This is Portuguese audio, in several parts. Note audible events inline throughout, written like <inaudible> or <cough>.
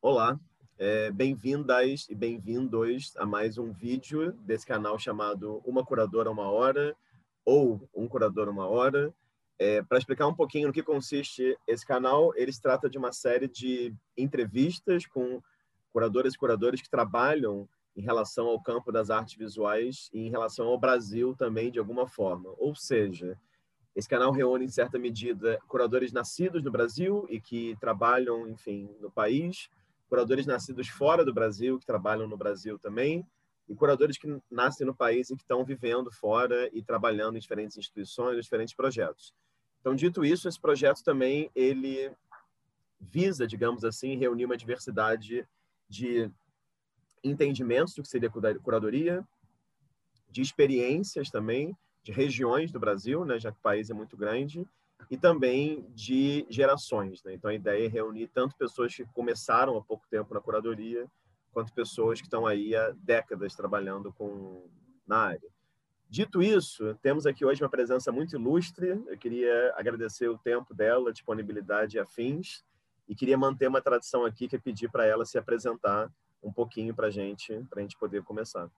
Olá, é, bem-vindas e bem-vindos a mais um vídeo desse canal chamado Uma Curadora Uma Hora ou Um Curador Uma Hora. É, Para explicar um pouquinho no que consiste esse canal, ele se trata de uma série de entrevistas com curadoras e curadores que trabalham em relação ao campo das artes visuais e em relação ao Brasil também, de alguma forma. Ou seja, esse canal reúne, em certa medida, curadores nascidos no Brasil e que trabalham, enfim, no país, curadores nascidos fora do Brasil, que trabalham no Brasil também, e curadores que nascem no país e que estão vivendo fora e trabalhando em diferentes instituições, diferentes projetos. Então, dito isso, esse projeto também ele visa, digamos assim, reunir uma diversidade de entendimentos do que seria curadoria, de experiências também, de regiões do Brasil, né, já que o país é muito grande, e também de gerações. Né? Então, a ideia é reunir tanto pessoas que começaram há pouco tempo na curadoria, quanto pessoas que estão aí há décadas trabalhando com, na área. Dito isso, temos aqui hoje uma presença muito ilustre. Eu queria agradecer o tempo dela, disponibilidade e afins, e queria manter uma tradição aqui que é pedir para ela se apresentar um pouquinho para a gente, para a gente poder começar.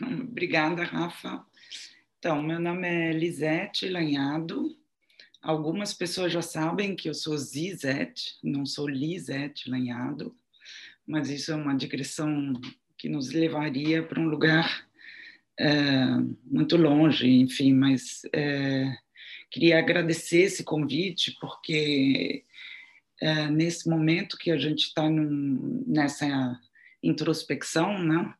Obrigada, Rafa. Então, meu nome é Lisete Lanhado. Algumas pessoas já sabem que eu sou Zizete, não sou Lisete Lanhado, mas isso é uma digressão que nos levaria para um lugar é, muito longe, enfim, mas é, queria agradecer esse convite, porque é, nesse momento que a gente está nessa introspecção, né?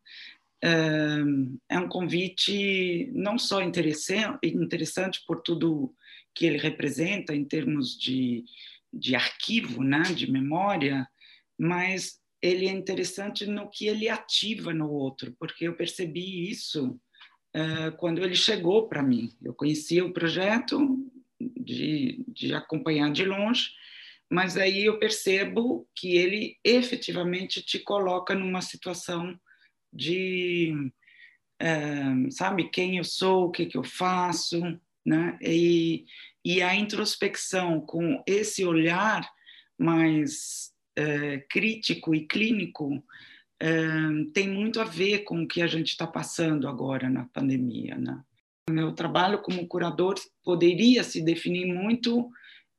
É, um convite não só interessante, interessante por tudo que ele representa em termos de, de arquivo, né, de memória, mas ele é interessante no que ele ativa no outro, porque eu percebi isso uh, quando ele chegou para mim. Eu conhecia o projeto de, de acompanhar de longe, mas aí eu percebo que ele efetivamente te coloca numa situação de, uh, sabe, quem eu sou, o que, que eu faço, né? E, e a introspecção com esse olhar mais é, crítico e clínico é, tem muito a ver com o que a gente está passando agora na pandemia. Né? Meu trabalho como curador poderia se definir muito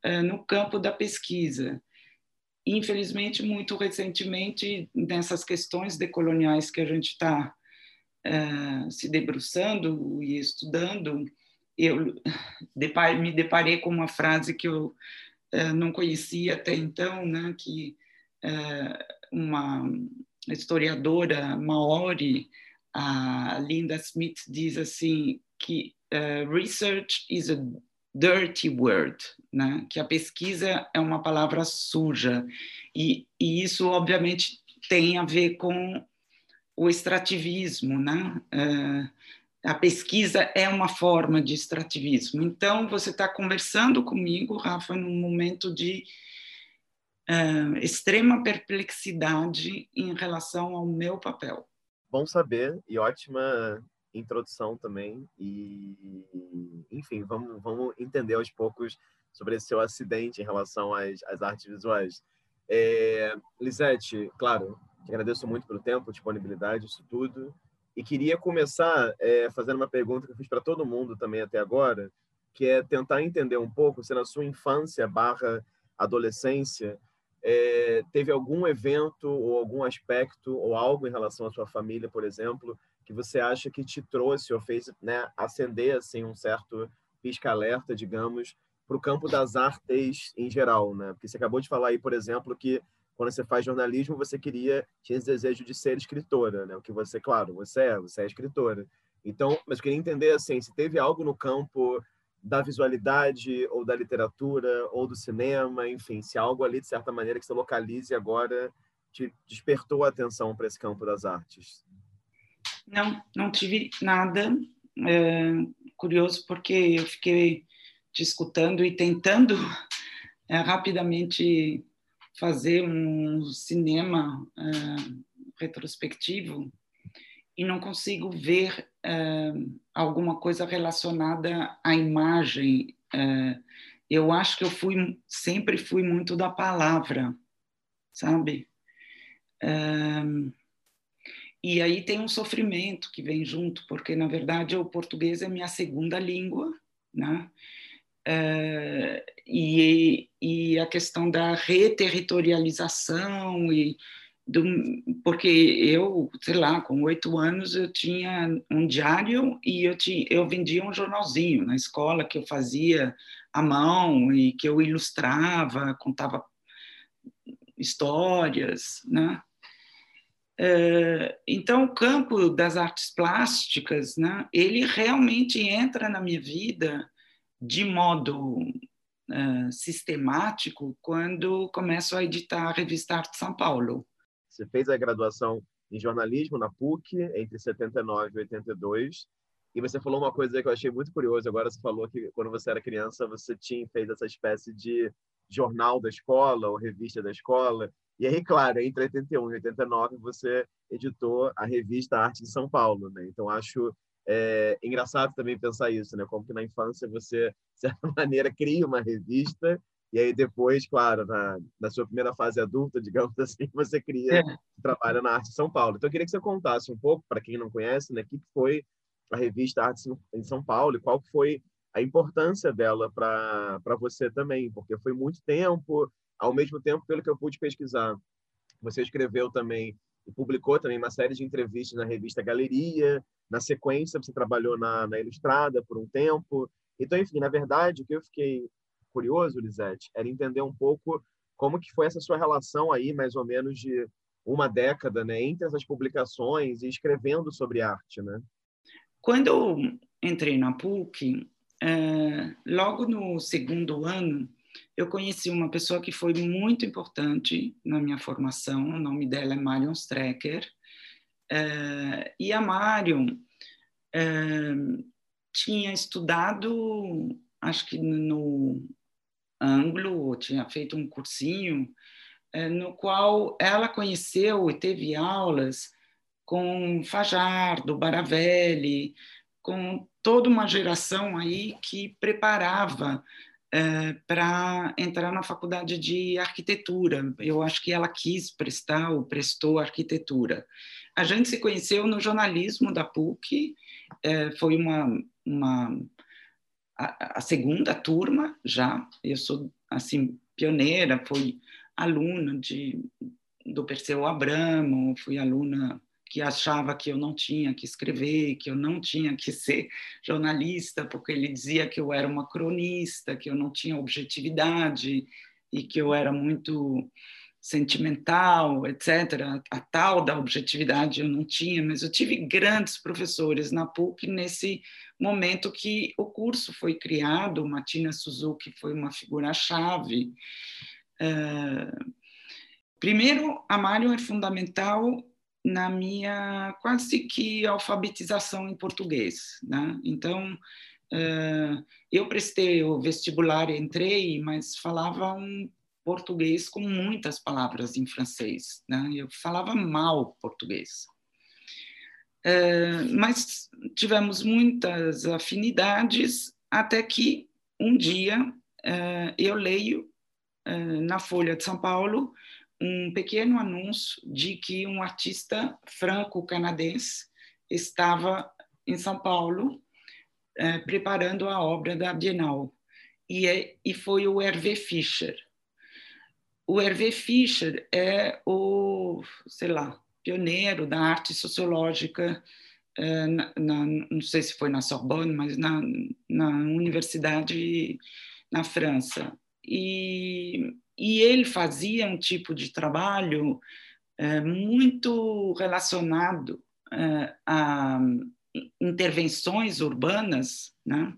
é, no campo da pesquisa. Infelizmente, muito recentemente, nessas questões decoloniais que a gente está se debruçando e estudando, eu me deparei com uma frase que eu não conhecia até então, né, que é, uma historiadora maori, a Linda Smith, diz assim que uh, research is a dirty word, né? que a pesquisa é uma palavra suja. E, e isso, obviamente, tem a ver com o extrativismo. Né? Uh, a pesquisa é uma forma de extrativismo. Então, você está conversando comigo, Rafa, num momento de uh, extrema perplexidade em relação ao meu papel. Bom saber e ótima introdução também. E, enfim, vamos, vamos entender aos poucos sobre esse seu acidente em relação às, às artes visuais. É, Lisete, claro, agradeço muito pelo tempo, disponibilidade, isso tudo. E queria começar é, fazendo uma pergunta que eu fiz para todo mundo também até agora, que é tentar entender um pouco se na sua infância barra adolescência é, teve algum evento ou algum aspecto ou algo em relação à sua família, por exemplo, que você acha que te trouxe ou fez né, acender assim um certo pisca-alerta, digamos, para o campo das artes em geral, né? Porque você acabou de falar aí, por exemplo, que quando você faz jornalismo você queria tinha esse desejo de ser escritora, né? O que você, claro, você é, você é escritora. Então, mas queria entender assim, se teve algo no campo da visualidade ou da literatura ou do cinema, enfim, se algo ali de certa maneira que você localize agora te despertou a atenção para esse campo das artes? Não, não tive nada. É, curioso porque eu fiquei te escutando e tentando é, rapidamente fazer um cinema é, retrospectivo e não consigo ver alguma coisa relacionada à imagem. Eu acho que eu fui sempre fui muito da palavra. sabe? E aí tem um sofrimento que vem junto, porque na verdade o português é minha segunda língua, né? Uh, e, e a questão da reterritorialização e do, porque eu, sei lá, com oito anos eu tinha um diário e eu, tinha, eu vendia um jornalzinho na escola que eu fazia à mão e que eu ilustrava, contava histórias, né? É, então, o campo das artes plásticas, né, ele realmente entra na minha vida de modo uh, sistemático quando começo a editar a revista Arte São Paulo. Você fez a graduação em jornalismo na PUC entre 79 e 82. E você falou uma coisa que eu achei muito curiosa. Agora você falou que quando você era criança você tinha fez essa espécie de jornal da escola ou revista da escola. E aí, claro, entre 81 e 89 você editou a revista Arte de São Paulo, né? Então acho é, engraçado também pensar isso, né? Como que na infância você, de certa <laughs> maneira, cria uma revista e aí depois, claro, na, na sua primeira fase adulta, digamos <laughs> assim, você cria, é. trabalha na Arte São Paulo. Então eu queria que você contasse um pouco, para quem não conhece, né, o que foi a revista Arte em São Paulo e qual foi a importância dela para você também, porque foi muito tempo, ao mesmo tempo, pelo que eu pude pesquisar, você escreveu também e publicou também uma série de entrevistas na revista Galeria, na sequência você trabalhou na, na Ilustrada por um tempo. Então, enfim, na verdade, o que eu fiquei curioso, Lisete, era entender um pouco como que foi essa sua relação aí, mais ou menos de uma década, né, entre essas publicações e escrevendo sobre arte, né? Quando eu entrei na PUC, é, logo no segundo ano, eu conheci uma pessoa que foi muito importante na minha formação, o nome dela é Marion Strecker, é, e a Marion é, tinha estudado, acho que no Anglo, tinha feito um cursinho, é, no qual ela conheceu e teve aulas com Fajardo, Baravelli, com toda uma geração aí que preparava é, para entrar na faculdade de arquitetura. Eu acho que ela quis prestar ou prestou arquitetura. A gente se conheceu no jornalismo da PUC, é, foi uma, uma a, a, segunda turma já. Eu sou assim pioneira, fui aluna de do Perseu Abramo, fui aluna que achava que eu não tinha que escrever, que eu não tinha que ser jornalista, porque ele dizia que eu era uma cronista, que eu não tinha objetividade e que eu era muito sentimental, etc. A tal da objetividade eu não tinha, mas eu tive grandes professores na PUC nesse momento que o curso foi criado. Matina Suzuki foi uma figura-chave. Uh, primeiro, a Mário é fundamental na minha quase que alfabetização em português. Né? Então, uh, eu prestei o vestibular, entrei, mas falava um português com muitas palavras em francês. Né? Eu falava mal português. Uh, mas tivemos muitas afinidades até que um dia uh, eu leio na Folha de São Paulo um pequeno anúncio de que um artista franco-canadense estava em São Paulo preparando a obra da Bienal e, é, e foi o Hervé Fischer o Hervé Fischer é o, sei lá, pioneiro da arte sociológica, é, na, na, não sei se foi na Sorbonne, mas na, na universidade na França. E, e ele fazia um tipo de trabalho é, muito relacionado é, a intervenções urbanas, né?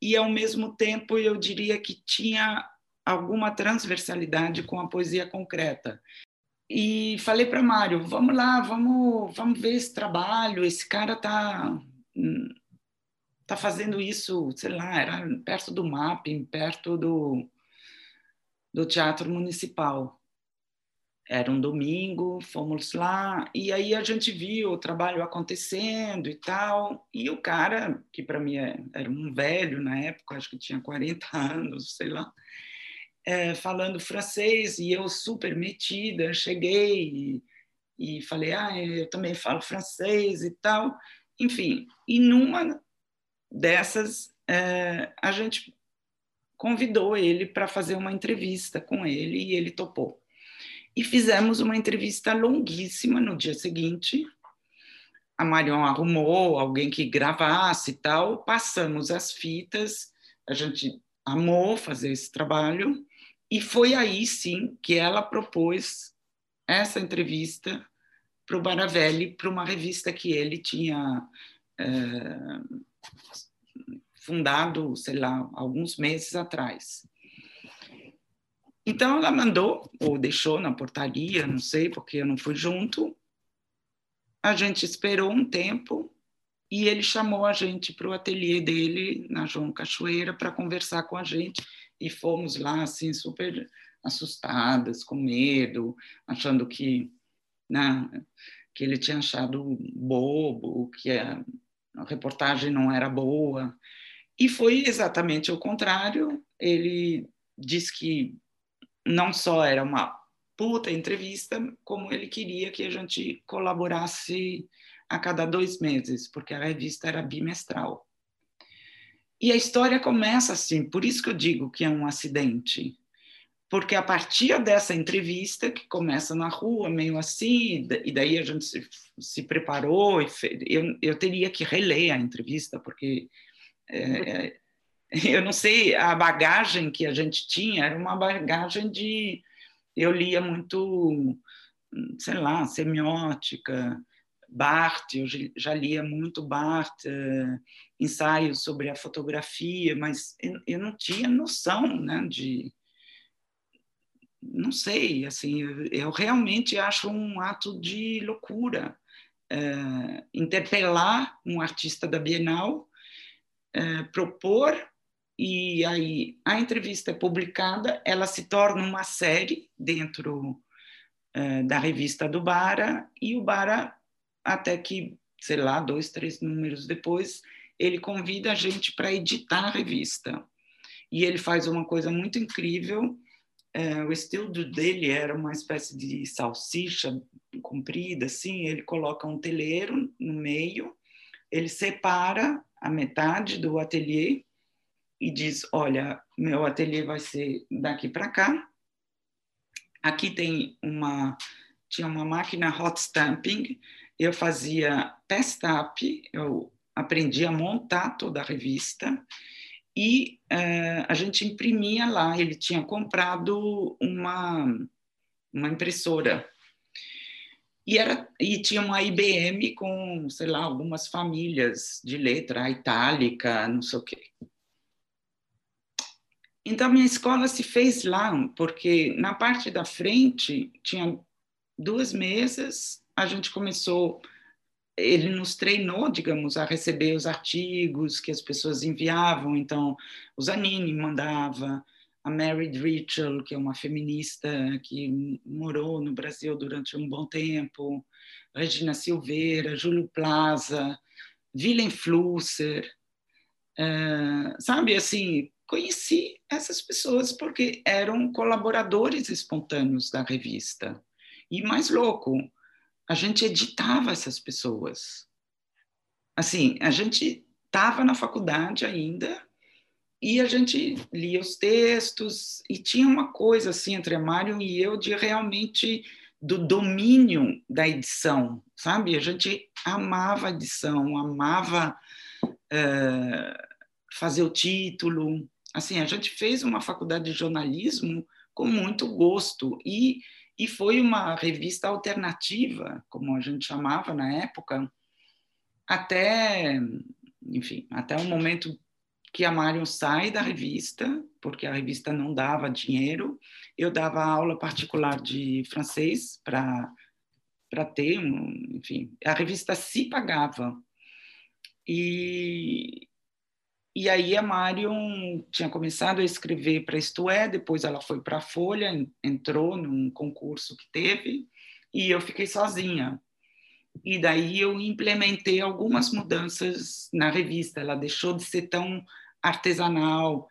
e ao mesmo tempo eu diria que tinha alguma transversalidade com a poesia concreta. E falei para Mário, vamos lá, vamos, vamos ver esse trabalho, esse cara tá tá fazendo isso, sei lá, era perto do mapping, perto do do Teatro Municipal. Era um domingo, fomos lá e aí a gente viu o trabalho acontecendo e tal. E o cara, que para mim é, era um velho na época, acho que tinha 40 <laughs> anos, sei lá, é, falando francês e eu super metida, cheguei e, e falei, ah, eu também falo francês e tal. Enfim, e numa dessas, é, a gente convidou ele para fazer uma entrevista com ele e ele topou. E fizemos uma entrevista longuíssima no dia seguinte. A Marion arrumou alguém que gravasse e tal. Passamos as fitas. A gente amou fazer esse trabalho. E foi aí, sim, que ela propôs essa entrevista para o Baravelli, para uma revista que ele tinha é, fundado, sei lá, alguns meses atrás. Então ela mandou, ou deixou na portaria, não sei, porque eu não fui junto. A gente esperou um tempo e ele chamou a gente para o ateliê dele na João Cachoeira para conversar com a gente e fomos lá assim super assustadas, com medo, achando que, né, que ele tinha achado bobo, que a, reportagem não era boa. E foi exatamente o contrário. Ele disse que não só era uma puta entrevista, como ele queria que a gente colaborasse a cada dois meses, porque a revista era bimestral. E a história começa assim, por isso que eu digo que é um acidente. Porque a partir dessa entrevista, que começa na rua, meio assim, e daí a gente se, se preparou, eu, eu teria que reler a entrevista, porque é, é <laughs> eu não sei, a bagagem que a gente tinha era uma bagagem de. Eu lia muito, sei lá, semiótica, Barthes, eu já lia muito Barthes, uh, ensaios sobre a fotografia, mas eu, não tinha noção né, de. Não sei, assim, eu, realmente acho um ato de loucura uh, interpelar um artista da Bienal, uh, propor e aí a entrevista é publicada, ela se torna uma série dentro da revista do Bara e o Bara até que, sei lá, dois, três números depois, ele convida a gente para editar a revista. E ele faz uma coisa muito incrível. É, o estilo dele era uma espécie de salsicha comprida, assim. Ele coloca um teleiro no meio, ele separa a metade do ateliê e diz: Olha, meu ateliê vai ser daqui para cá. Aqui tem uma tinha uma máquina hot stamping eu fazia test-up, eu aprendi a montar toda a revista e uh, a gente imprimia lá. Ele tinha comprado uma, uma impressora e, era, e tinha uma IBM com, sei lá, algumas famílias de letra, itálica, não sei o quê. Então, minha escola se fez lá, porque na parte da frente tinha duas mesas a gente começou, ele nos treinou, digamos, a receber os artigos que as pessoas enviavam. Então, o Zanini mandava, a Mary Ritchell, que é uma feminista que morou no Brasil durante um bom tempo, Regina Silveira, Júlio Plaza, Willem Flusser, uh, sabe, assim, conheci essas pessoas porque eram colaboradores espontâneos da revista. E mais louco, a gente editava essas pessoas. Assim, a gente estava na faculdade ainda e a gente lia os textos e tinha uma coisa assim entre a Mário e eu de realmente do domínio da edição, sabe? A gente amava a edição, amava uh, fazer o título. Assim, a gente fez uma faculdade de jornalismo com muito gosto e e foi uma revista alternativa, como a gente chamava na época, até, enfim, até o momento que a Marion sai da revista, porque a revista não dava dinheiro. Eu dava aula particular de francês para para ter, enfim, a revista se pagava. E, e aí a Marion tinha começado a escrever para Isto É, depois ela foi para a Folha, entrou num concurso que teve, e eu fiquei sozinha. E daí eu implementei algumas mudanças na revista. Ela deixou de ser tão artesanal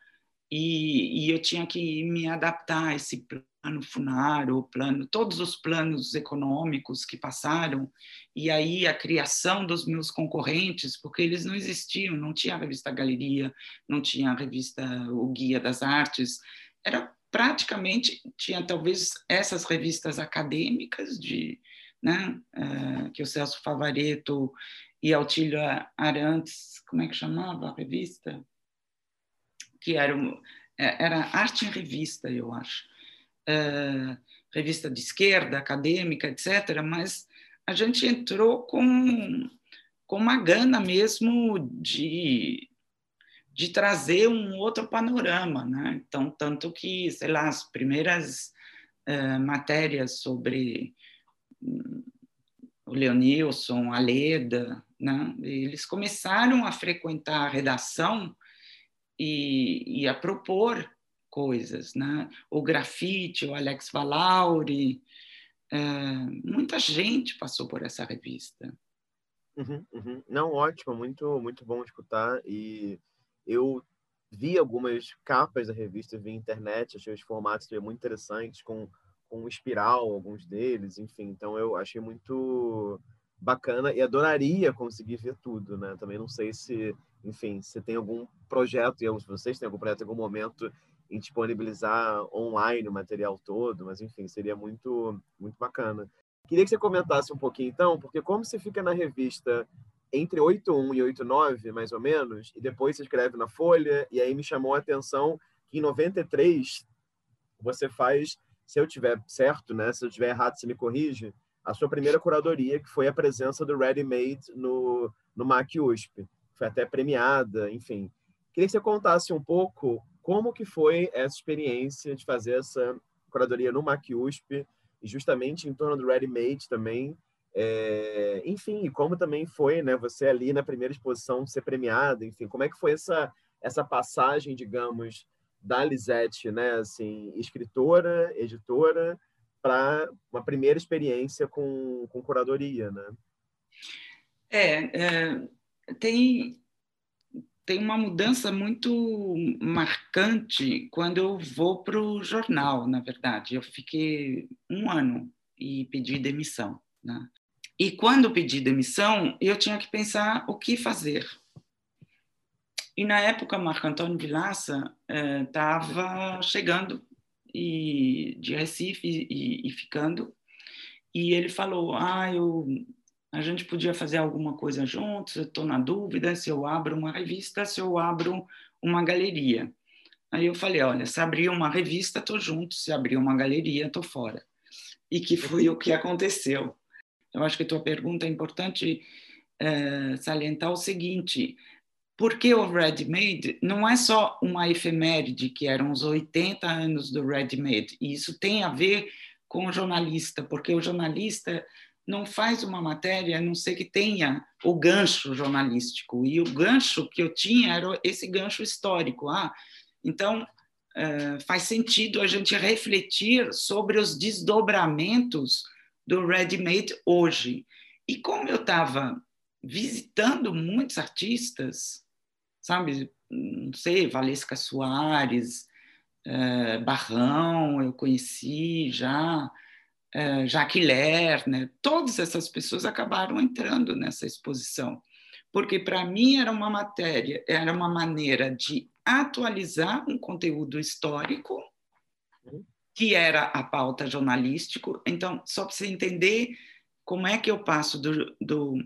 e, e eu tinha que me adaptar a esse plano Funaro, plano, todos os planos econômicos que passaram, e aí a criação dos meus concorrentes, porque eles não existiam, não tinha a revista Galeria, não tinha a revista O Guia das Artes, era praticamente, tinha talvez essas revistas acadêmicas de, né, uh, que o Celso Favareto e Autílio Arantes, como é que chamava a revista? Que era, é, era Arte em Revista, eu acho. Uh, revista de esquerda, acadêmica, etc., mas a gente entrou com, com uma gana mesmo de, de trazer um outro panorama. Né? Então, tanto que, sei lá, as primeiras uh, matérias sobre um, o Leonilson, a Leda, né? eles começaram a frequentar a redação e, e a propor coisas, né? O grafite, o Alex Valauri, é, muita gente passou por essa revista. Uhum, uhum. Não, ótimo, muito muito bom escutar e eu vi algumas capas da revista via internet, achei os formatos muito interessantes com com espiral alguns deles, enfim, então eu achei muito bacana e adoraria conseguir ver tudo, né? Também não sei se, enfim, se tem algum projeto, e vocês têm algum projeto em algum momento em disponibilizar online o material todo, mas enfim, seria muito, muito bacana. Queria que você comentasse um pouquinho então, porque como você fica na revista entre 81 e 89, mais ou menos, e depois você escreve na Folha, e aí me chamou a atenção que em 93 você faz, se eu tiver certo, né, se eu tiver errado, você me corrige, a sua primeira curadoria, que foi a presença do Ready Made no, no MAC USP. Foi até premiada, enfim. Queria que você contasse um pouco como que foi essa experiência de fazer essa curadoria no MacUSP e justamente em torno do Ready Made também. É, enfim, como também foi, né, você ali na primeira exposição ser premiada, enfim, como é que foi essa essa passagem, digamos, da Lisette, né, assim, escritora, editora, para uma primeira experiência com, com curadoria, né? É, é tem tem uma mudança muito marcante quando eu vou para o jornal, na verdade. Eu fiquei um ano e pedi demissão. Né? E quando pedi demissão, eu tinha que pensar o que fazer. E na época, Marco Antônio Vilaça estava eh, chegando e, de Recife e, e ficando, e ele falou: Ah, eu a gente podia fazer alguma coisa juntos, eu estou na dúvida se eu abro uma revista, se eu abro uma galeria. Aí eu falei, olha, se abrir uma revista, estou junto, se abrir uma galeria, estou fora. E que foi o que aconteceu. Eu acho que tua pergunta é importante é, salientar o seguinte, porque o Red Made não é só uma efeméride, que eram os 80 anos do Red Made, e isso tem a ver com o jornalista, porque o jornalista não faz uma matéria a não ser que tenha o gancho jornalístico. E o gancho que eu tinha era esse gancho histórico. Ah, então, é, faz sentido a gente refletir sobre os desdobramentos do ready-made hoje. E como eu estava visitando muitos artistas, sabe, não sei, Valesca Soares, é, Barrão, eu conheci já, uh, Jacques Lerner, todas essas pessoas acabaram entrando nessa exposição, porque para mim era uma matéria, era uma maneira de atualizar um conteúdo histórico, que era a pauta jornalístico. Então, só para você entender como é que eu passo do, do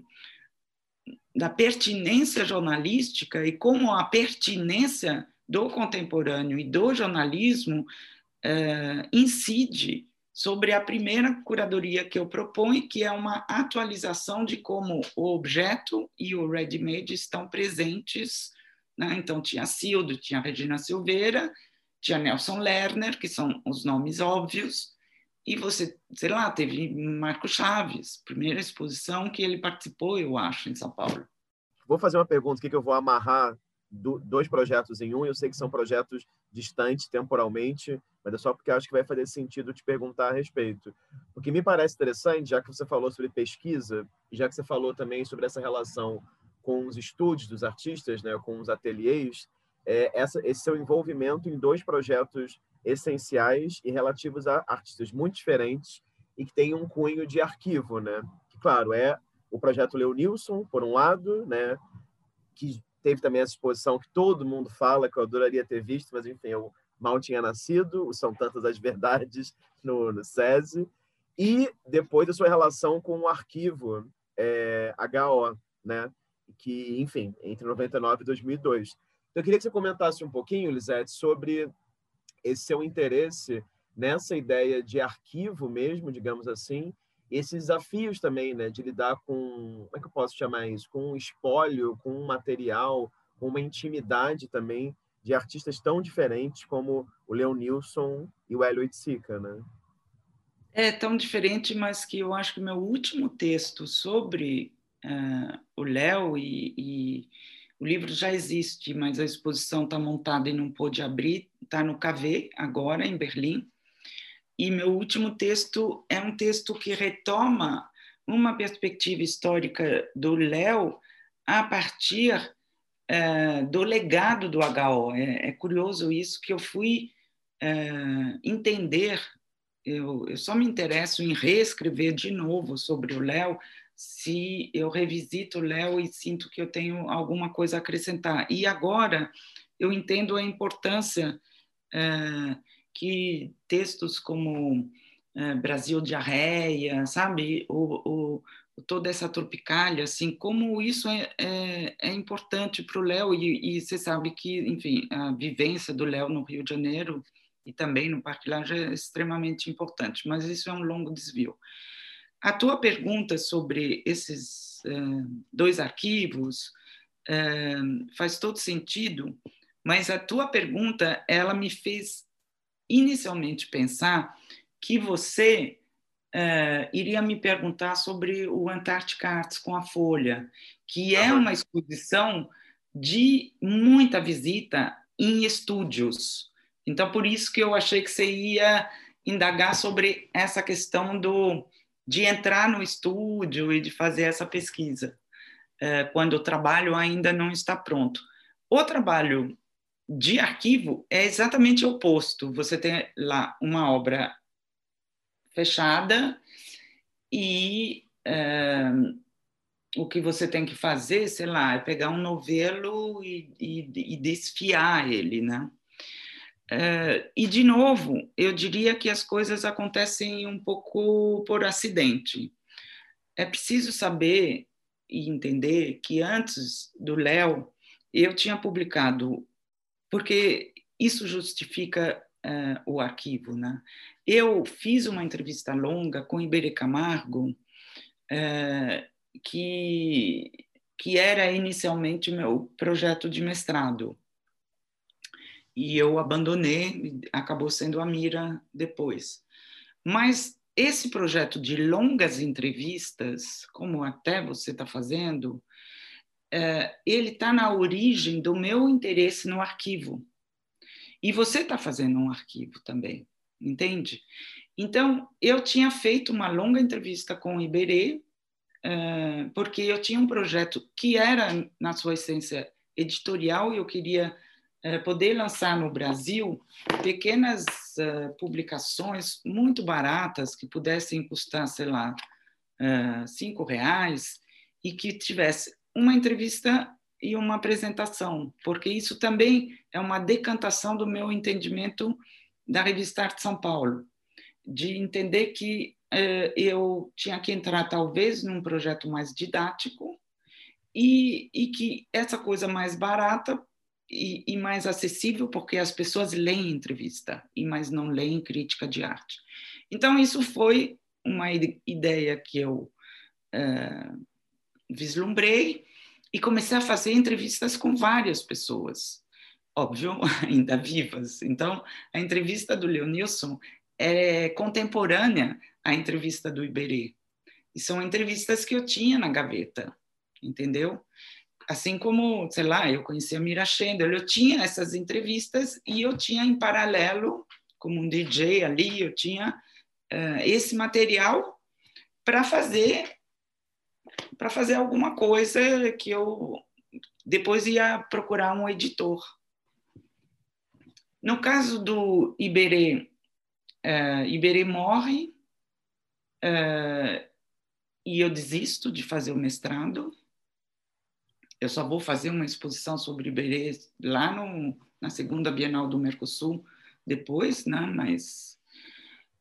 da pertinência jornalística e como a pertinência do contemporâneo e do jornalismo uh, incide sobre a primeira curadoria que eu proponho, que é uma atualização de como o objeto e o ready-made estão presentes. Né? Então, tinha Cildo, tinha Regina Silveira, tinha Nelson Lerner, que são os nomes óbvios, e você, sei lá, teve Marco Chaves, primeira exposição que ele participou, eu acho, em São Paulo. Vou fazer uma pergunta aqui que eu vou amarrar do, dois projetos em um. Eu sei que são projetos distantes temporalmente, mas é só porque acho que vai fazer sentido te perguntar a respeito. O que me parece interessante, já que você falou sobre pesquisa, já que você falou também sobre essa relação com os estúdios dos artistas, né, com os ateliês, é, essa, esse seu envolvimento em dois projetos essenciais e relativos a artistas muito diferentes e que têm um cunho de arquivo, né? Que, claro, é o projeto Leonilson, por um lado, né? Que teve também essa exposição que todo mundo fala, que eu adoraria ter visto, mas, enfim, eu mal tinha nascido, São Tantas as Verdades, no, no SESI. E depois a sua relação com o arquivo é, HO, né? Que, enfim, entre 99 e 2002. Então, eu queria que você comentasse um pouquinho, Lisete, sobre esse seu interesse nessa ideia de arquivo mesmo, digamos assim, esses desafios também, né, de lidar com, como é que eu posso chamar isso, com um espólio, com um material, com uma intimidade também de artistas tão diferentes como o Leon Nilsson e o Hélio Itzika, né? É tão diferente, mas que eu acho que o meu último texto sobre uh, o Léo e, e, o livro já existe, mas a exposição está montada e não pôde abrir, está no KV agora, em Berlim. E meu último texto é um texto que retoma uma perspectiva histórica do Léo a partir uh, do legado do HO. É, é, curioso isso que eu fui uh, entender. Eu, eu só me interesso em reescrever de novo sobre o Léo se eu revisito o Léo e sinto que eu tenho alguma coisa a acrescentar. E agora eu entendo a importância é, que textos como Brasil Diarreia, sabe, o, o, toda essa tropicália, assim, como isso é, é, é importante para o Léo e, e, você sabe que, enfim, a vivência do Léo no Rio de Janeiro e também no Parque Laje é extremamente importante, mas isso é um longo desvio. A tua pergunta sobre esses uh, dois arquivos uh, faz todo sentido, mas a tua pergunta ela me fez inicialmente pensar que você uh, iria me perguntar sobre o Antarctic Arts com a Folha, que é uma exposição de muita visita em estúdios. Então, por isso que eu achei que você ia indagar sobre essa questão do de entrar no estúdio e de fazer essa pesquisa, é, quando o trabalho ainda não está pronto. O trabalho de arquivo é exatamente o oposto. Você tem lá uma obra fechada e é, o que você tem que fazer, sei lá, é pegar um novelo e, e, e desfiar ele, né? Uh, e, de novo, eu diria que as coisas acontecem um pouco por acidente. É preciso saber e entender que antes do Léo, eu tinha publicado, porque isso justifica uh, o arquivo. Né? Eu fiz uma entrevista longa com Iberê Camargo, uh, que, que era inicialmente meu projeto de mestrado e eu abandonei, acabou sendo a Mira depois. Mas esse projeto de longas entrevistas, como até você está fazendo, é, ele está na origem do meu interesse no arquivo. E você está fazendo um arquivo também, entende? Então, eu tinha feito uma longa entrevista com o Iberê, é, porque eu tinha um projeto que era, na sua essência, editorial, e eu queria eh, poder lançar no Brasil pequenas uh, publicações muito baratas que pudessem custar, sei lá, uh, cinco reais e que tivesse uma entrevista e uma apresentação, porque isso também é uma decantação do meu entendimento da revista Arte São Paulo, de entender que uh, eu tinha que entrar talvez num projeto mais didático e, e que essa coisa mais barata e, e, mais acessível porque as pessoas leem entrevista e mais não leem crítica de arte. Então isso foi uma ideia que eu uh, vislumbrei e comecei a fazer entrevistas com várias pessoas, óbvio, <laughs> ainda vivas. Então a entrevista do Leonilson é contemporânea à entrevista do Iberê. E são entrevistas que eu tinha na gaveta, entendeu? assim como, sei lá, eu conhecia Mira Schendel, eu tinha essas entrevistas e eu tinha em paralelo, como um DJ ali, eu tinha uh, esse material para fazer para fazer alguma coisa que eu depois ia procurar um editor No caso do Iberê, uh, Iberê morre uh, e eu desisto de fazer o mestrado. Eu só vou fazer uma exposição sobre Iberê lá no, na segunda Bienal do Mercosul depois, né? Mas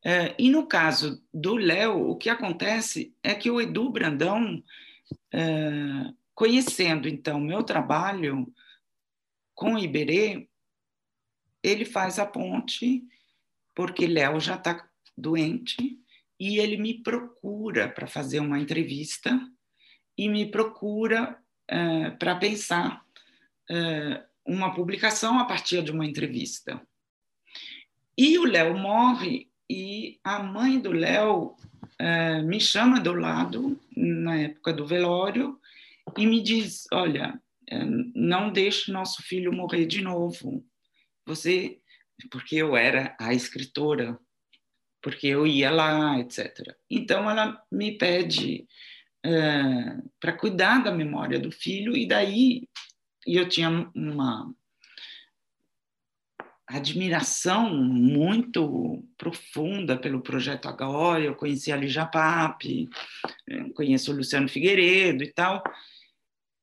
uh, e no caso do Léo, o que acontece é que o Edu Brandão, conhecendo então meu trabalho com o Iberê, ele faz a ponte porque Léo já está doente e ele me procura para fazer uma entrevista e me procura uh, para pensar uh, uma publicação a partir de uma entrevista. E o Léo morre e a mãe do Léo uh, me chama do lado na época do velório e me diz: Olha, não deixe nosso filho morrer de novo você, porque eu era a escritora, porque eu ia lá, etc. Então ela me pede uh, para cuidar da memória do filho e daí eu tinha uma admiração muito profunda pelo projeto HO, eu conheci a Lígia Pape, conheço o Luciano Figueiredo e tal.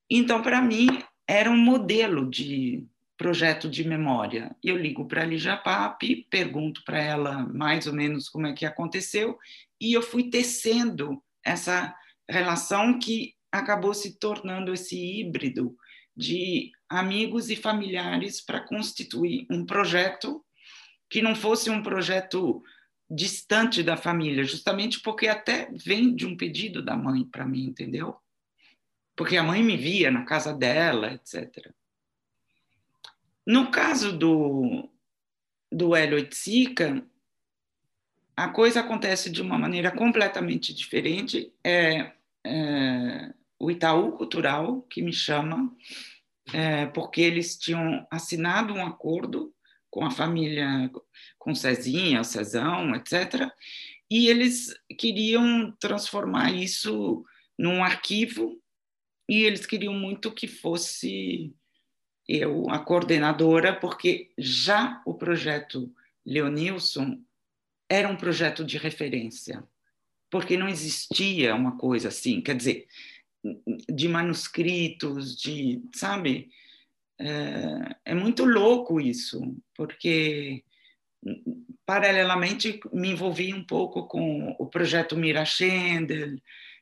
Então, para mim, era um modelo de projeto de memória. Eu ligo para a Lígia Pape, pergunto para ela mais ou menos como é que aconteceu, e eu fui tecendo essa relação que acabou se tornando esse híbrido de amigos e familiares para constituir um projeto que não fosse um projeto distante da família, justamente porque até vem de um pedido da mãe para mim, entendeu? Porque a mãe me via na casa dela, etc. No caso do, do Hélio Itzica, a coisa acontece de uma maneira completamente diferente. É, é o Itaú Cultural que me chama, é, porque eles tinham assinado um acordo com a família, com Cezinha, Cezão, etc. E eles queriam transformar isso num arquivo e eles queriam muito que fosse eu, a coordenadora, porque já o projeto Leonilson era um projeto de referência, porque não existia uma coisa assim, quer dizer, de manuscritos, de, sabe? É, é muito louco isso, porque paralelamente me envolvi um pouco com o projeto Mira Schendel,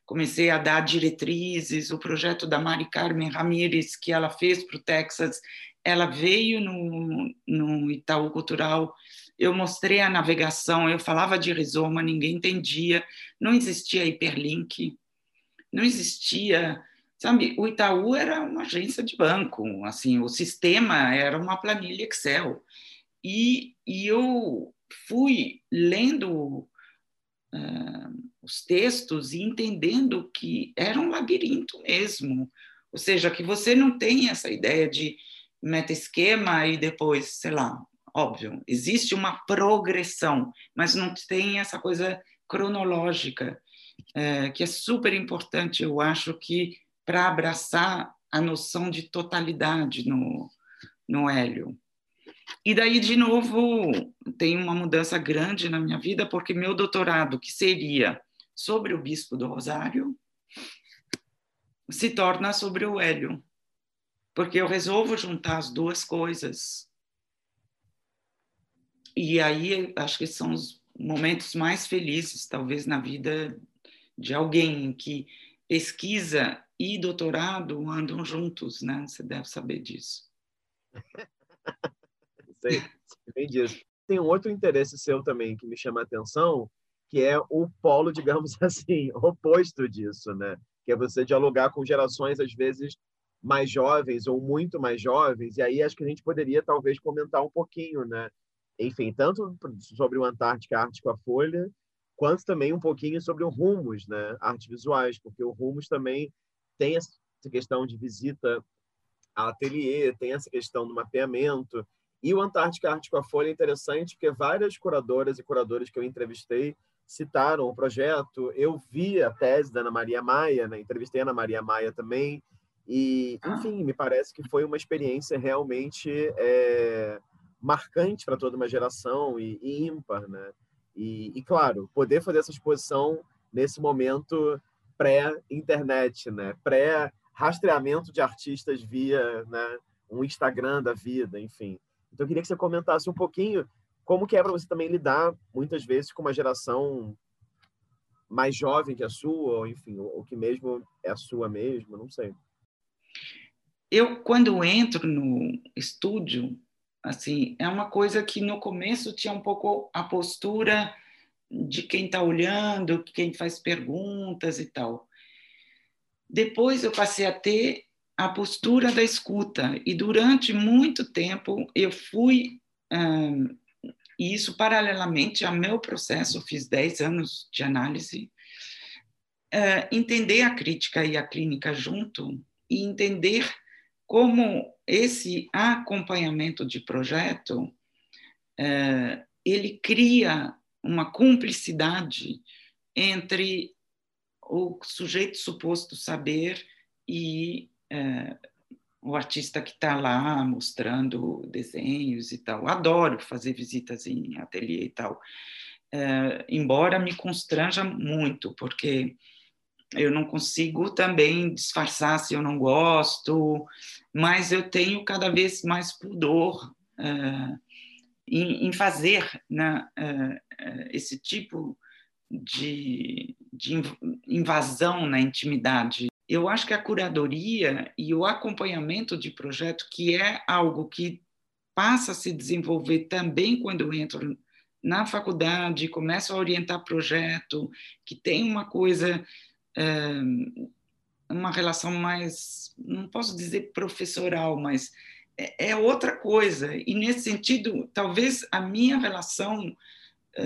comecei a dar diretrizes. O projeto da Mari Carmen Ramírez, que ela fez para o Texas, ela veio no, no Itaú Cultural. Eu mostrei a navegação, eu falava de rizoma, ninguém entendia, não existia hiperlink, não existia. Sabe, o Itaú era uma agência de banco, assim, o sistema era uma planilha Excel. E, e eu fui lendo uh, os textos e entendendo que era um labirinto mesmo. Ou seja, que você não tem essa ideia de meta-esquema e depois, sei lá, óbvio, existe uma progressão, mas não tem essa coisa cronológica, é, que é super importante, eu acho, que para abraçar a noção de totalidade no, no Hélio. E daí, de novo, tem uma mudança grande na minha vida, porque meu doutorado, que seria sobre o bispo do Rosário se torna sobre o Hélio, porque eu resolvo juntar as duas coisas. E aí acho que são os momentos mais felizes, talvez, na vida de alguém que pesquisa e doutorado andam juntos, né? Você deve saber disso. <laughs> sei, bem disso. Tem um outro interesse seu também que me chama a atenção, que é o polo, digamos <laughs> assim, oposto disso, né? Que é você dialogar com gerações às vezes mais jovens ou muito mais jovens, e aí acho que a gente poderia talvez comentar um pouquinho, né? Enfim, tanto sobre o Antártica Arte com a Folha, quanto também um pouquinho sobre o Rumos, né? Artes visuais, porque o Rumos também tem essa questão de visita a ateliê, tem essa questão do mapeamento. E o Antártica Arte com a Folha é interessante porque várias curadoras e curadores que eu entrevistei citaram o projeto. Eu vi a tese da Ana Maria Maia, né? entrevistei a Ana Maria Maia também, e, enfim, me parece que foi uma experiência realmente é, marcante para toda uma geração e, e ímpar, né? E, e, claro, poder fazer essa exposição nesse momento pré-internet, né? Pré-rastreamento de artistas via né? um Instagram da vida, enfim. Então, eu queria que você comentasse um pouquinho como que é para você também lidar, muitas vezes, com uma geração mais jovem que a sua, ou enfim, ou que mesmo é a sua mesmo, não sei. Eu, quando entro no estúdio, assim, é uma coisa que no começo tinha um pouco a postura de quem está olhando, quem faz perguntas e tal. Depois eu passei a ter a postura da escuta e durante muito tempo eu fui hum, e isso paralelamente ao meu processo, eu fiz 10 anos de análise, uh, entender a crítica e a clínica junto e entender como esse acompanhamento de projeto uh, ele cria uma cumplicidade entre o sujeito suposto saber e uh, o artista que está lá mostrando desenhos e tal. Adoro fazer visitas em ateliê e tal. Uh, embora me constranja muito, porque eu não consigo também disfarçar se eu não gosto, mas eu tenho cada vez mais pudor uh, em, em, fazer né, uh, esse tipo de, de invasão na intimidade. Eu acho que a curadoria e o acompanhamento de projeto, que é algo que passa a se desenvolver também quando eu entro na faculdade, começo a orientar projeto, que tem uma coisa, uma relação mais, não posso dizer professoral, mas é, é outra coisa. E nesse sentido, talvez a minha relação é,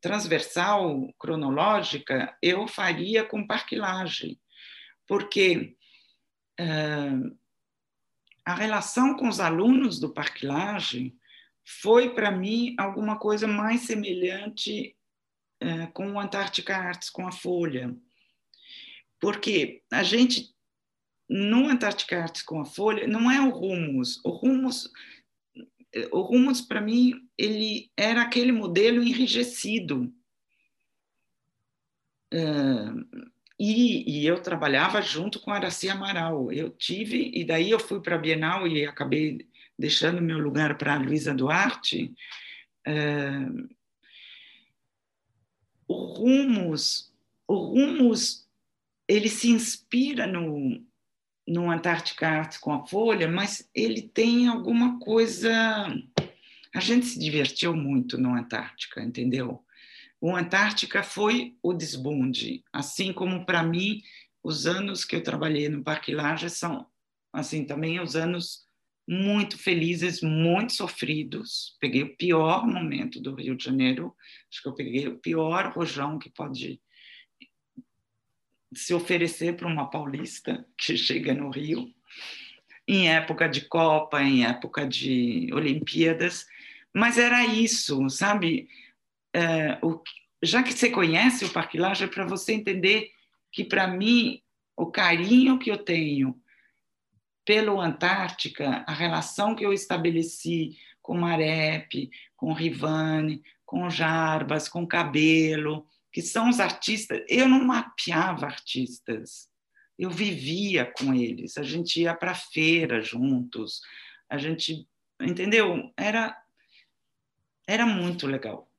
transversal, cronológica, eu faria com parquilagem porque uh, a relação com os alunos do Parquilage foi, para mim, alguma coisa mais semelhante com o Antártica Arts, com a Folha. Porque a gente, no Antártica Arts com a Folha, não é o Rumos. O Rumos, o Rumos para mim, ele era aquele modelo enrijecido. Uh, e, e, eu trabalhava junto com Araci Amaral. Eu tive, e daí eu fui para a Bienal e acabei deixando meu lugar para a Luísa Duarte. Uh, o Rumos, o Rumos, ele se inspira no, no Antártica Arts com a Folha, mas ele tem alguma coisa. A gente se divertiu muito no Antártica, entendeu? o Antártica foi o desbunde, assim como para mim os anos que eu trabalhei no Parque Laje são assim também os anos muito felizes, muito sofridos. Peguei o pior momento do Rio de Janeiro, acho que eu peguei o pior rojão que pode se oferecer para uma paulista que <laughs> chega no Rio, em época de Copa, em época de Olimpíadas, mas era isso, sabe? é, o, já que você conhece o Parque Laje, é para você entender que, para mim, o carinho que eu tenho pelo Antártica, a relação que eu estabeleci com Marep, com Rivane, com Jarbas, com Cabelo, que são os artistas. Eu não mapeava artistas, eu vivia com eles. A gente ia para a feira juntos, a gente, entendeu? Era era muito legal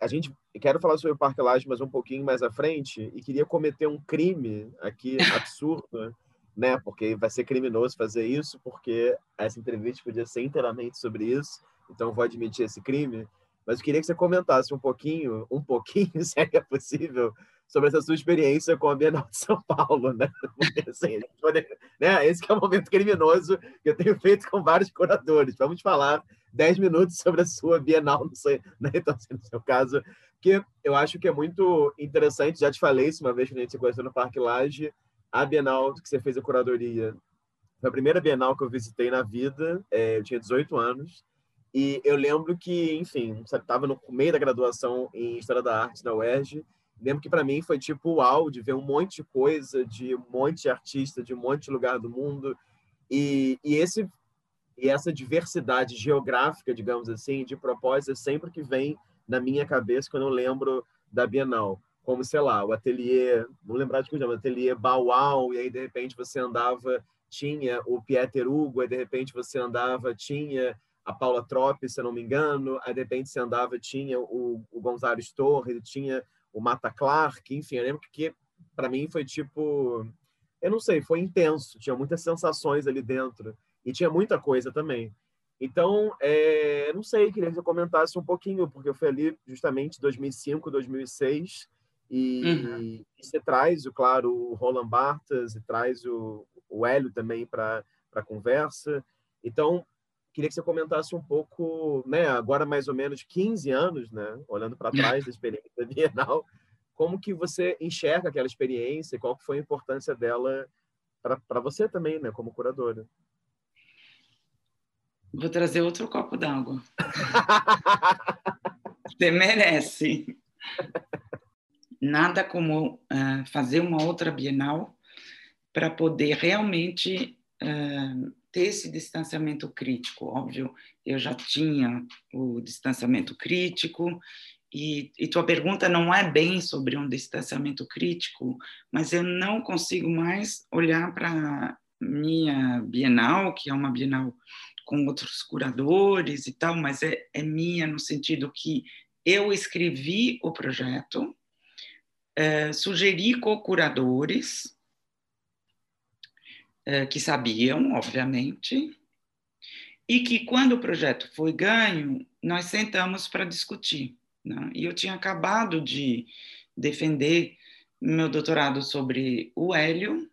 a gente quero falar sobre o Parque Laje, mas um pouquinho mais à frente, e queria cometer um crime aqui <laughs> absurdo, né? Porque vai ser criminoso fazer isso, porque essa entrevista podia ser inteiramente sobre isso, então vou admitir esse crime. Mas eu queria que você comentasse um pouquinho, um pouquinho, <laughs> se é é possível, sobre essa sua experiência com a Bienal de São Paulo, né? Assim, pode, né? Esse é o momento criminoso que eu tenho feito com vários curadores. Vamos falar 10 minutos sobre a sua Bienal, não sei, né? Então, assim, no seu caso, que eu acho que é muito interessante, já te falei isso uma vez que a gente se conheceu no Parque Laje, a Bienal que você fez a curadoria foi a primeira Bienal que eu visitei na vida, é, eu tinha 18 anos, e eu lembro que, enfim, estava no meio da graduação em História da Arte na UERJ, lembro que para mim foi tipo uau, de ver um monte de coisa, de um monte de artista, de um monte de lugar do mundo, e, e esse E essa diversidade geográfica, digamos assim, de propósito, é sempre que vem na minha cabeça quando eu lembro da Bienal. Como, sei lá, o ateliê, vou lembrar de que chama, ateliê Bauau, e aí de repente você andava, tinha o Pieter Hugo, aí de repente você andava, tinha a Paula Tropp, se eu não me engano, aí de repente você andava, tinha o, o Gonzales Torres, tinha o Mata Clark, enfim, eu lembro que para mim foi tipo, eu não sei, foi intenso, tinha muitas sensações ali dentro e tinha muita coisa também. Então, é, não sei, queria que você comentasse um pouquinho, porque eu fui ali justamente 2005, 2006, e, uhum. e você traz, claro, o Roland Barthes e traz o, o Hélio também para a conversa. Então, queria que você comentasse um pouco, né, agora mais ou menos 15 anos, né, olhando para <laughs> trás da experiência da Bienal, como que você enxerga aquela experiência e qual foi a importância dela para você também, né, como curadora? Vou trazer outro copo d'água. <laughs> Você merece. Nada como uh, fazer uma outra Bienal para poder realmente uh, ter esse distanciamento crítico. Óbvio, eu já tinha o distanciamento crítico e, e, tua pergunta não é bem sobre um distanciamento crítico, mas eu não consigo mais olhar para minha Bienal, que é uma Bienal com outros curadores e tal, mas é, é minha no sentido que eu escrevi o projeto, é, sugeri co-curadores, que sabiam, obviamente, e que quando o projeto foi ganho, nós sentamos para discutir. Né? E eu tinha acabado de defender meu doutorado sobre o hélio,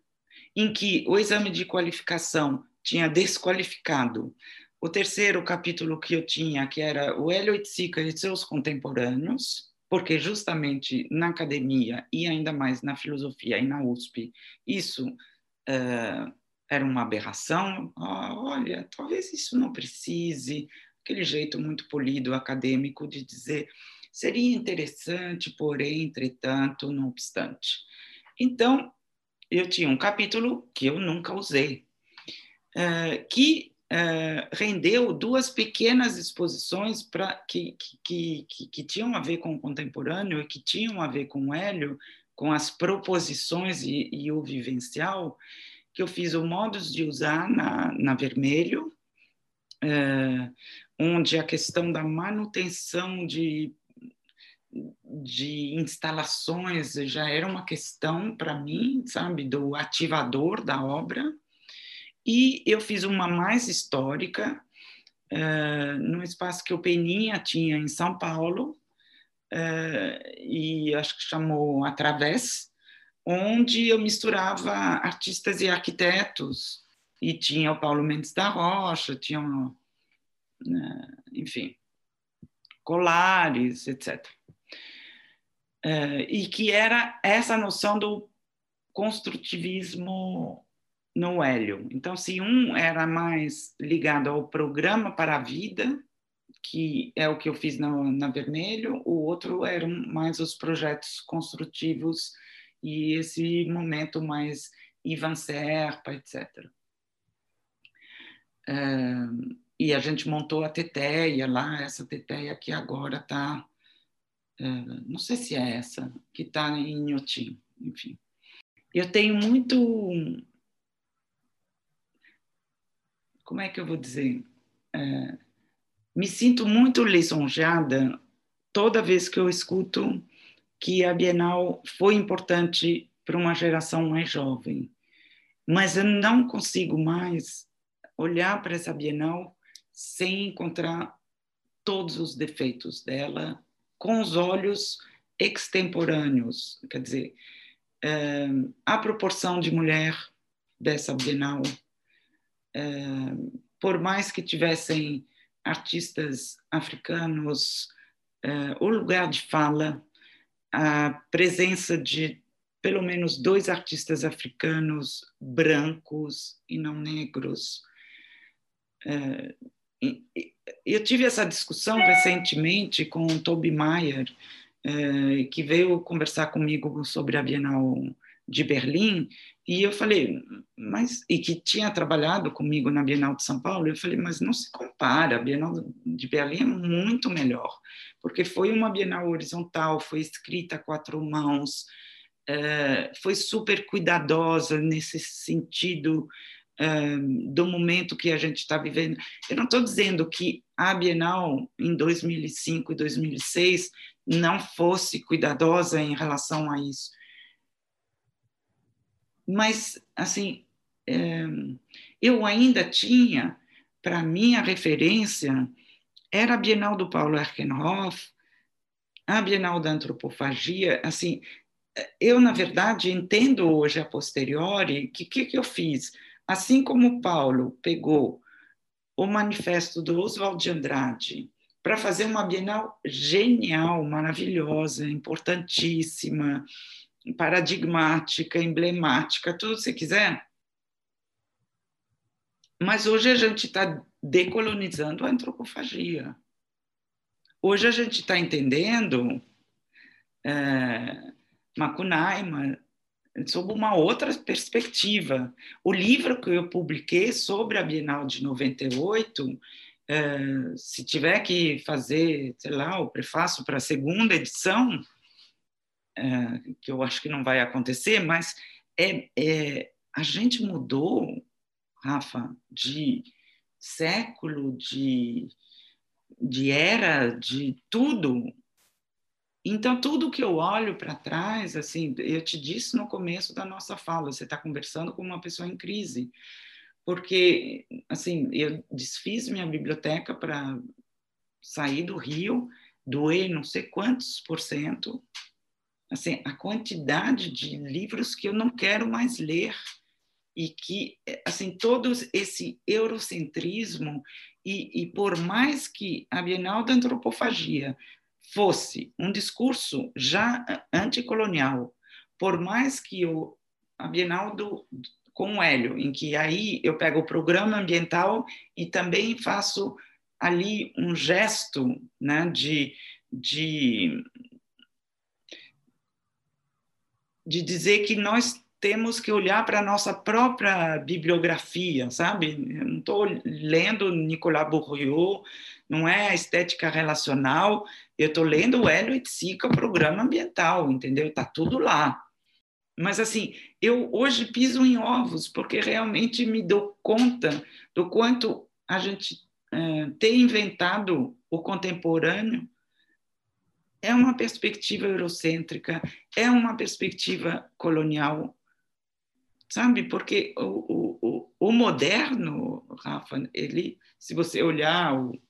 em que o exame de qualificação tinha desqualificado o terceiro capítulo que eu tinha, que era o Hélio Itzica e seus contemporâneos, porque justamente na academia e ainda mais na filosofia e na USP, isso uh, era uma aberração. Oh, olha, talvez isso não precise, aquele jeito muito polido acadêmico de dizer seria interessante, porém, entretanto, não obstante. Então, eu tinha um capítulo que eu nunca usei, uh, que uh, rendeu duas pequenas exposições pra, que, que, que, que, tinham a ver com o contemporâneo e que tinham a ver com o Hélio, com as proposições e, e o vivencial, que eu fiz o modos de usar na, na Vermelho, uh, onde a questão da manutenção de de instalações já era uma questão para mim, sabe, do ativador da obra. E eu fiz uma mais histórica, uh, num espaço que o Peninha tinha em São Paulo, uh, e acho que chamou Através, onde eu misturava artistas e arquitetos, e tinha o Paulo Mendes da Rocha, tinha, uh, enfim, Colares, etc. Uh, e que era essa noção do construtivismo no Hélio. Então, se um era mais ligado ao programa para a vida, que é o que eu fiz na, na Vermelho, o outro eram mais os projetos construtivos e esse momento mais Ivan Serpa, etc. Uh, e a gente montou a teteia lá, essa teteia que agora está é, não sei se é essa, que está em Inhotim, enfim. Eu tenho muito. Como é que eu vou dizer? É, me sinto muito lisonjeada toda vez que eu escuto que a Bienal foi importante para uma geração mais jovem. Mas eu não consigo mais olhar para essa Bienal sem encontrar todos os defeitos dela com os olhos extemporâneos, quer dizer, é, a proporção de mulher dessa Bienal, é, por mais que tivessem artistas africanos, é, o lugar de fala, a presença de pelo menos dois artistas africanos brancos e não negros. Eu tive essa discussão recentemente com o Toby Mayer, é, que veio conversar comigo sobre a Bienal de Berlim, e eu falei, mas e que tinha trabalhado comigo na Bienal de São Paulo, eu falei, mas não se compara, a Bienal de Berlim é muito melhor, porque foi uma Bienal horizontal, foi escrita a quatro mãos, é, foi super cuidadosa nesse sentido é, do momento que a gente está vivendo. Eu não estou dizendo que a Bienal em 2005 e 2006 não fosse cuidadosa em relação a isso mas assim é, eu ainda tinha para mim a referência era a Bienal do Paulo Erkenhoff, a Bienal da Antropofagia, assim, eu na verdade entendo hoje a posteriori que que que eu fiz, assim como o Paulo pegou o manifesto do Oswald de Andrade para fazer uma Bienal genial, maravilhosa, importantíssima, paradigmática, emblemática, tudo se quiser. Mas hoje a gente está decolonizando a antropofagia. Hoje a gente está entendendo é, Macunaíma sob uma outra perspectiva. O livro que eu publiquei sobre a Bienal de 98, é, se tiver que fazer, sei lá, o prefácio para a segunda edição, é, que eu acho que não vai acontecer, mas é, é, a gente mudou, Rafa, de século, de, de era, de tudo. Então, tudo que eu olho para trás, assim, eu te disse no começo da nossa fala, você está conversando com uma pessoa em crise, porque, assim, eu desfiz minha biblioteca para sair do Rio, doei não sei quantos por cento assim, a quantidade de livros que eu não quero mais ler e que assim todo esse eurocentrismo e, e por mais que a Bienal da Antropofagia fosse um discurso já anticolonial, por mais que o, a Bienal do, com o Hélio, em que aí eu pego o programa ambiental e também faço ali um gesto né, de, de de dizer que nós temos que olhar para a nossa própria bibliografia, sabe? Eu não estou lendo Nicolas Bourriot, não é a estética relacional, eu estou lendo o Hélio Itzica, o programa ambiental, entendeu? Está tudo lá. Mas, assim, eu hoje piso em ovos, porque realmente me dou conta do quanto a gente é, tem inventado o contemporâneo é uma perspectiva eurocêntrica, é uma perspectiva colonial, sabe? Porque o, o, o moderno, Rafa, ele, se você olhar o,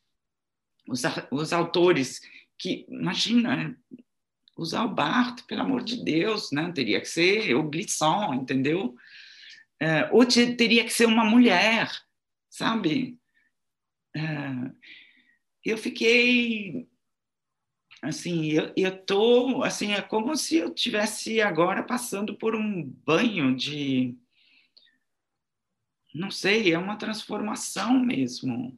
os, os autores que, imagina, usar o Barthes, pelo amor de Deus, né? Teria que ser o Glisson, entendeu? É, ou teria que ser uma mulher, sabe? É, eu fiquei assim, eu, eu tô, assim, é como se eu tivesse agora passando por um banho de, não sei, é uma transformação mesmo.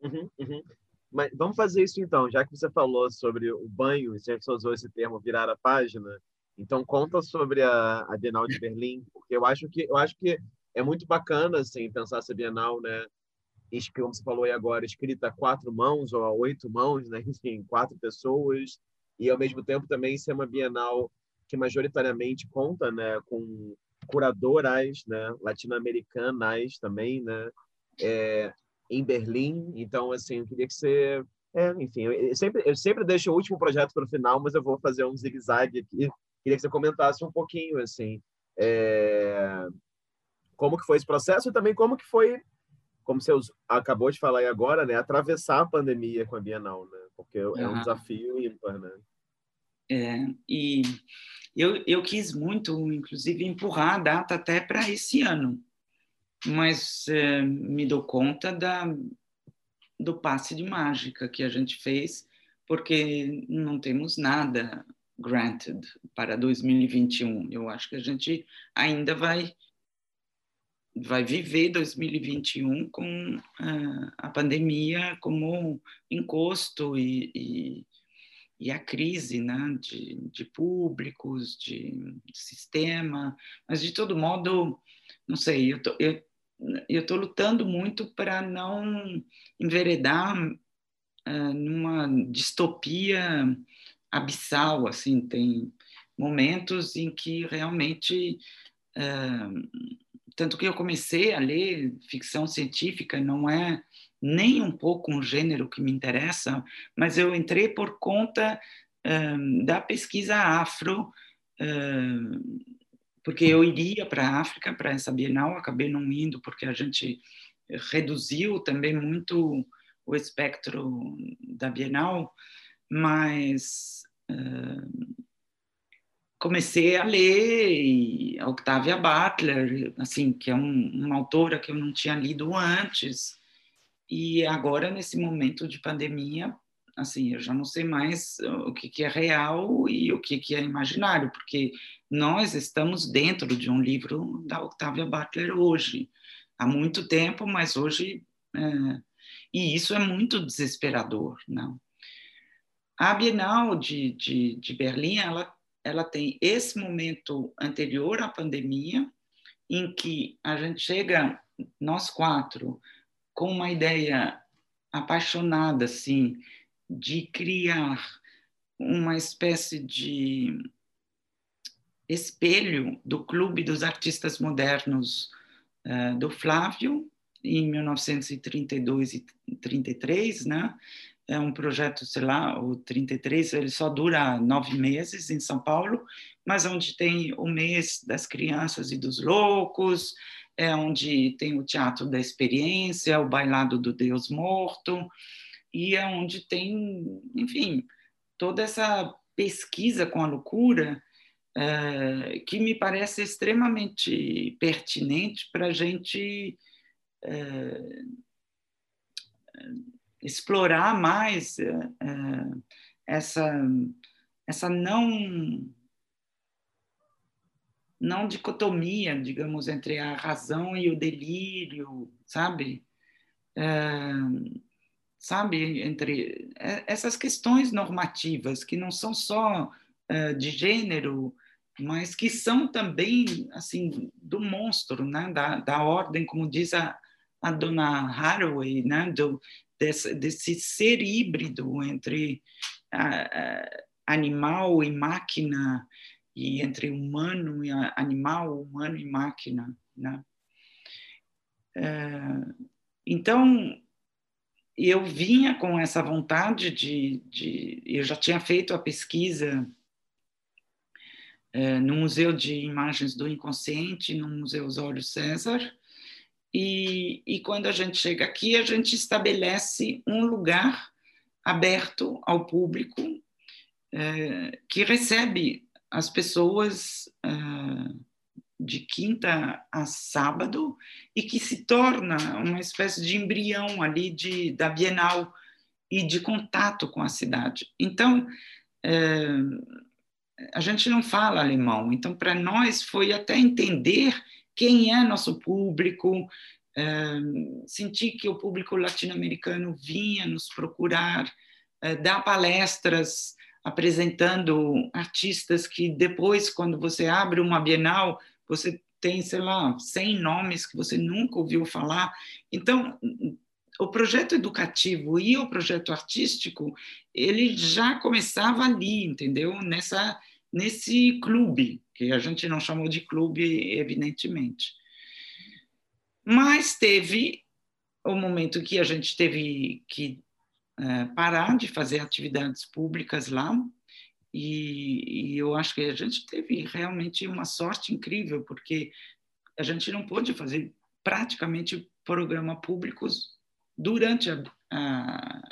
Uhum, uhum. Mas vamos fazer isso então, já que você falou sobre o banho, que você usou esse termo virar a página, então conta sobre a, a Bienal de Berlim, porque eu acho que eu acho que é muito bacana assim pensar essa Bienal, né? Como você falou aí agora, escrita a quatro mãos ou a oito mãos, né? <laughs> enfim, quatro pessoas, e ao mesmo tempo também ser uma Bienal que majoritariamente conta né, com curadoras né, latino-americanas também, né, é, em Berlim. Então, assim, eu queria que você... É, enfim, eu sempre, eu sempre deixo o último projeto para o final, mas eu vou fazer um zigue-zague aqui. Queria que você comentasse um pouquinho, assim, é, como que foi esse processo e também como que foi como você acabou de falar aí agora, né, atravessar a pandemia com a Bienal, né? Porque é um desafio ímpar, né? É, e eu, eu quis muito, inclusive, empurrar a data até para esse ano, mas é, me dou conta da, do passe de mágica que a gente fez, porque não temos nada granted para 2021. Eu acho que a gente ainda vai vai viver 2021 com uh, a pandemia como encosto e, e, e a crise né, de, de públicos, de, de, sistema, mas de todo modo, não sei, eu tô, eu eu estou lutando muito para não enveredar uh, numa distopia abissal, assim, tem momentos em que realmente uh, tanto que eu comecei a ler ficção científica, não é nem um pouco um gênero que me interessa, mas eu entrei por conta uh, da pesquisa afro, uh, porque eu iria para a África para essa Bienal, acabei não indo porque a gente reduziu também muito o espectro da Bienal, mas uh, comecei a ler a Octavia Butler, assim, que é um, uma autora que eu não tinha lido antes, e agora, nesse momento de pandemia, assim, eu já não sei mais o que, que é real e o que, que é imaginário, porque nós estamos dentro de um livro da Octavia Butler hoje, há muito tempo, mas hoje... É, e isso é muito desesperador, não? A Bienal de, de, de Berlim, ela, ela tem esse momento anterior à pandemia, em que a gente chega, nós quatro, com uma ideia apaixonada, assim, de criar uma espécie de espelho do Clube dos Artistas Modernos uh, do Flávio, em 1932 e 33, né? É um projeto, sei lá, o 33, ele só dura nove meses em São Paulo, mas onde tem o mês das crianças e dos loucos, é onde tem o Teatro da Experiência, o Bailado do Deus Morto, e é onde tem, enfim, toda essa pesquisa com a loucura é, que me parece extremamente pertinente para a gente é, explorar mais é, essa, essa não não dicotomia, digamos, entre a razão e o delírio, sabe? É, sabe, entre essas questões normativas que não são só é, de gênero, mas que são também assim do monstro, né? Da, da ordem, como diz a, a dona Haraway, né? Do, desse, desse ser híbrido entre a, a, animal e máquina e entre humano e animal, humano e máquina, né? É, então, eu vinha com essa vontade de, de, eu já tinha feito a pesquisa é, no Museu de Imagens do Inconsciente, no Museu Osório César, e, e quando a gente chega aqui, a gente estabelece um lugar aberto ao público é, que recebe as pessoas uh, de quinta a sábado e que se torna uma espécie de embrião ali de, da Bienal e de contato com a cidade. Então, uh, a gente não fala alemão, então para nós foi até entender quem é nosso público, uh, sentir que o público latino-americano vinha nos procurar, dar palestras apresentando artistas que depois, quando você abre uma Bienal, você tem, sei lá, 100 nomes que você nunca ouviu falar. Então, o projeto educativo e o projeto artístico, ele já começava ali, entendeu? Nessa nesse clube, que a gente não chamou de clube, evidentemente. Mas teve o momento que a gente teve que é, parar de fazer atividades públicas lá. E, e, eu acho que a gente teve realmente uma sorte incrível, porque a gente não pôde fazer praticamente programa públicos durante a, a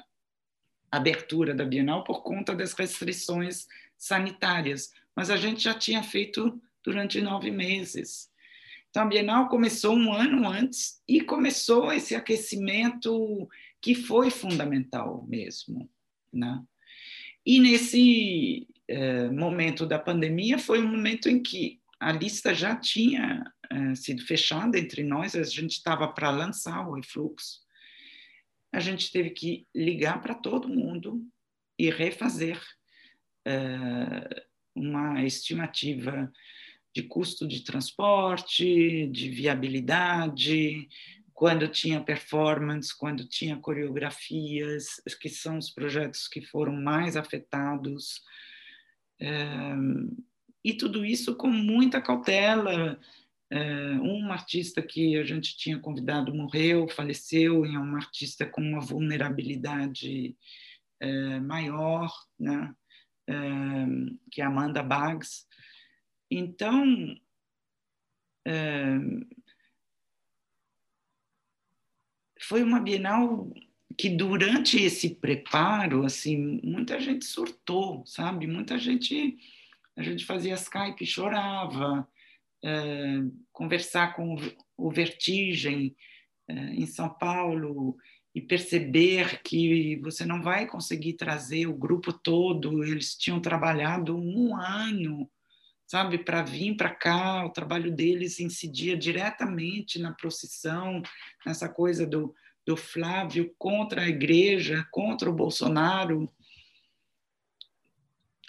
abertura da Bienal por conta das restrições sanitárias, mas a gente já tinha feito durante nove meses. Então, a Bienal começou um ano antes e começou esse aquecimento que foi fundamental mesmo, né? E nesse eh, momento da pandemia foi um momento em que a lista já tinha eh, sido fechada entre nós, a gente estava para lançar o refluxo. A gente teve que ligar para todo mundo e refazer uma estimativa de custo de transporte, de viabilidade, quando tinha performance, quando tinha coreografias, que são os projetos que foram mais afetados. e tudo isso com muita cautela. um artista que a gente tinha convidado morreu, faleceu, e é um artista com uma vulnerabilidade maior, né? Que é Amanda Baggs. Então, foi uma Bienal que durante esse preparo, assim, muita gente surtou, sabe? Muita gente, a gente fazia Skype, chorava, é, conversar com o Vertigem é, em São Paulo e perceber que você não vai conseguir trazer o grupo todo, eles tinham trabalhado um ano sabe, para vir para cá, o trabalho deles incidia diretamente na procissão, nessa coisa do, do Flávio contra a igreja, contra o Bolsonaro.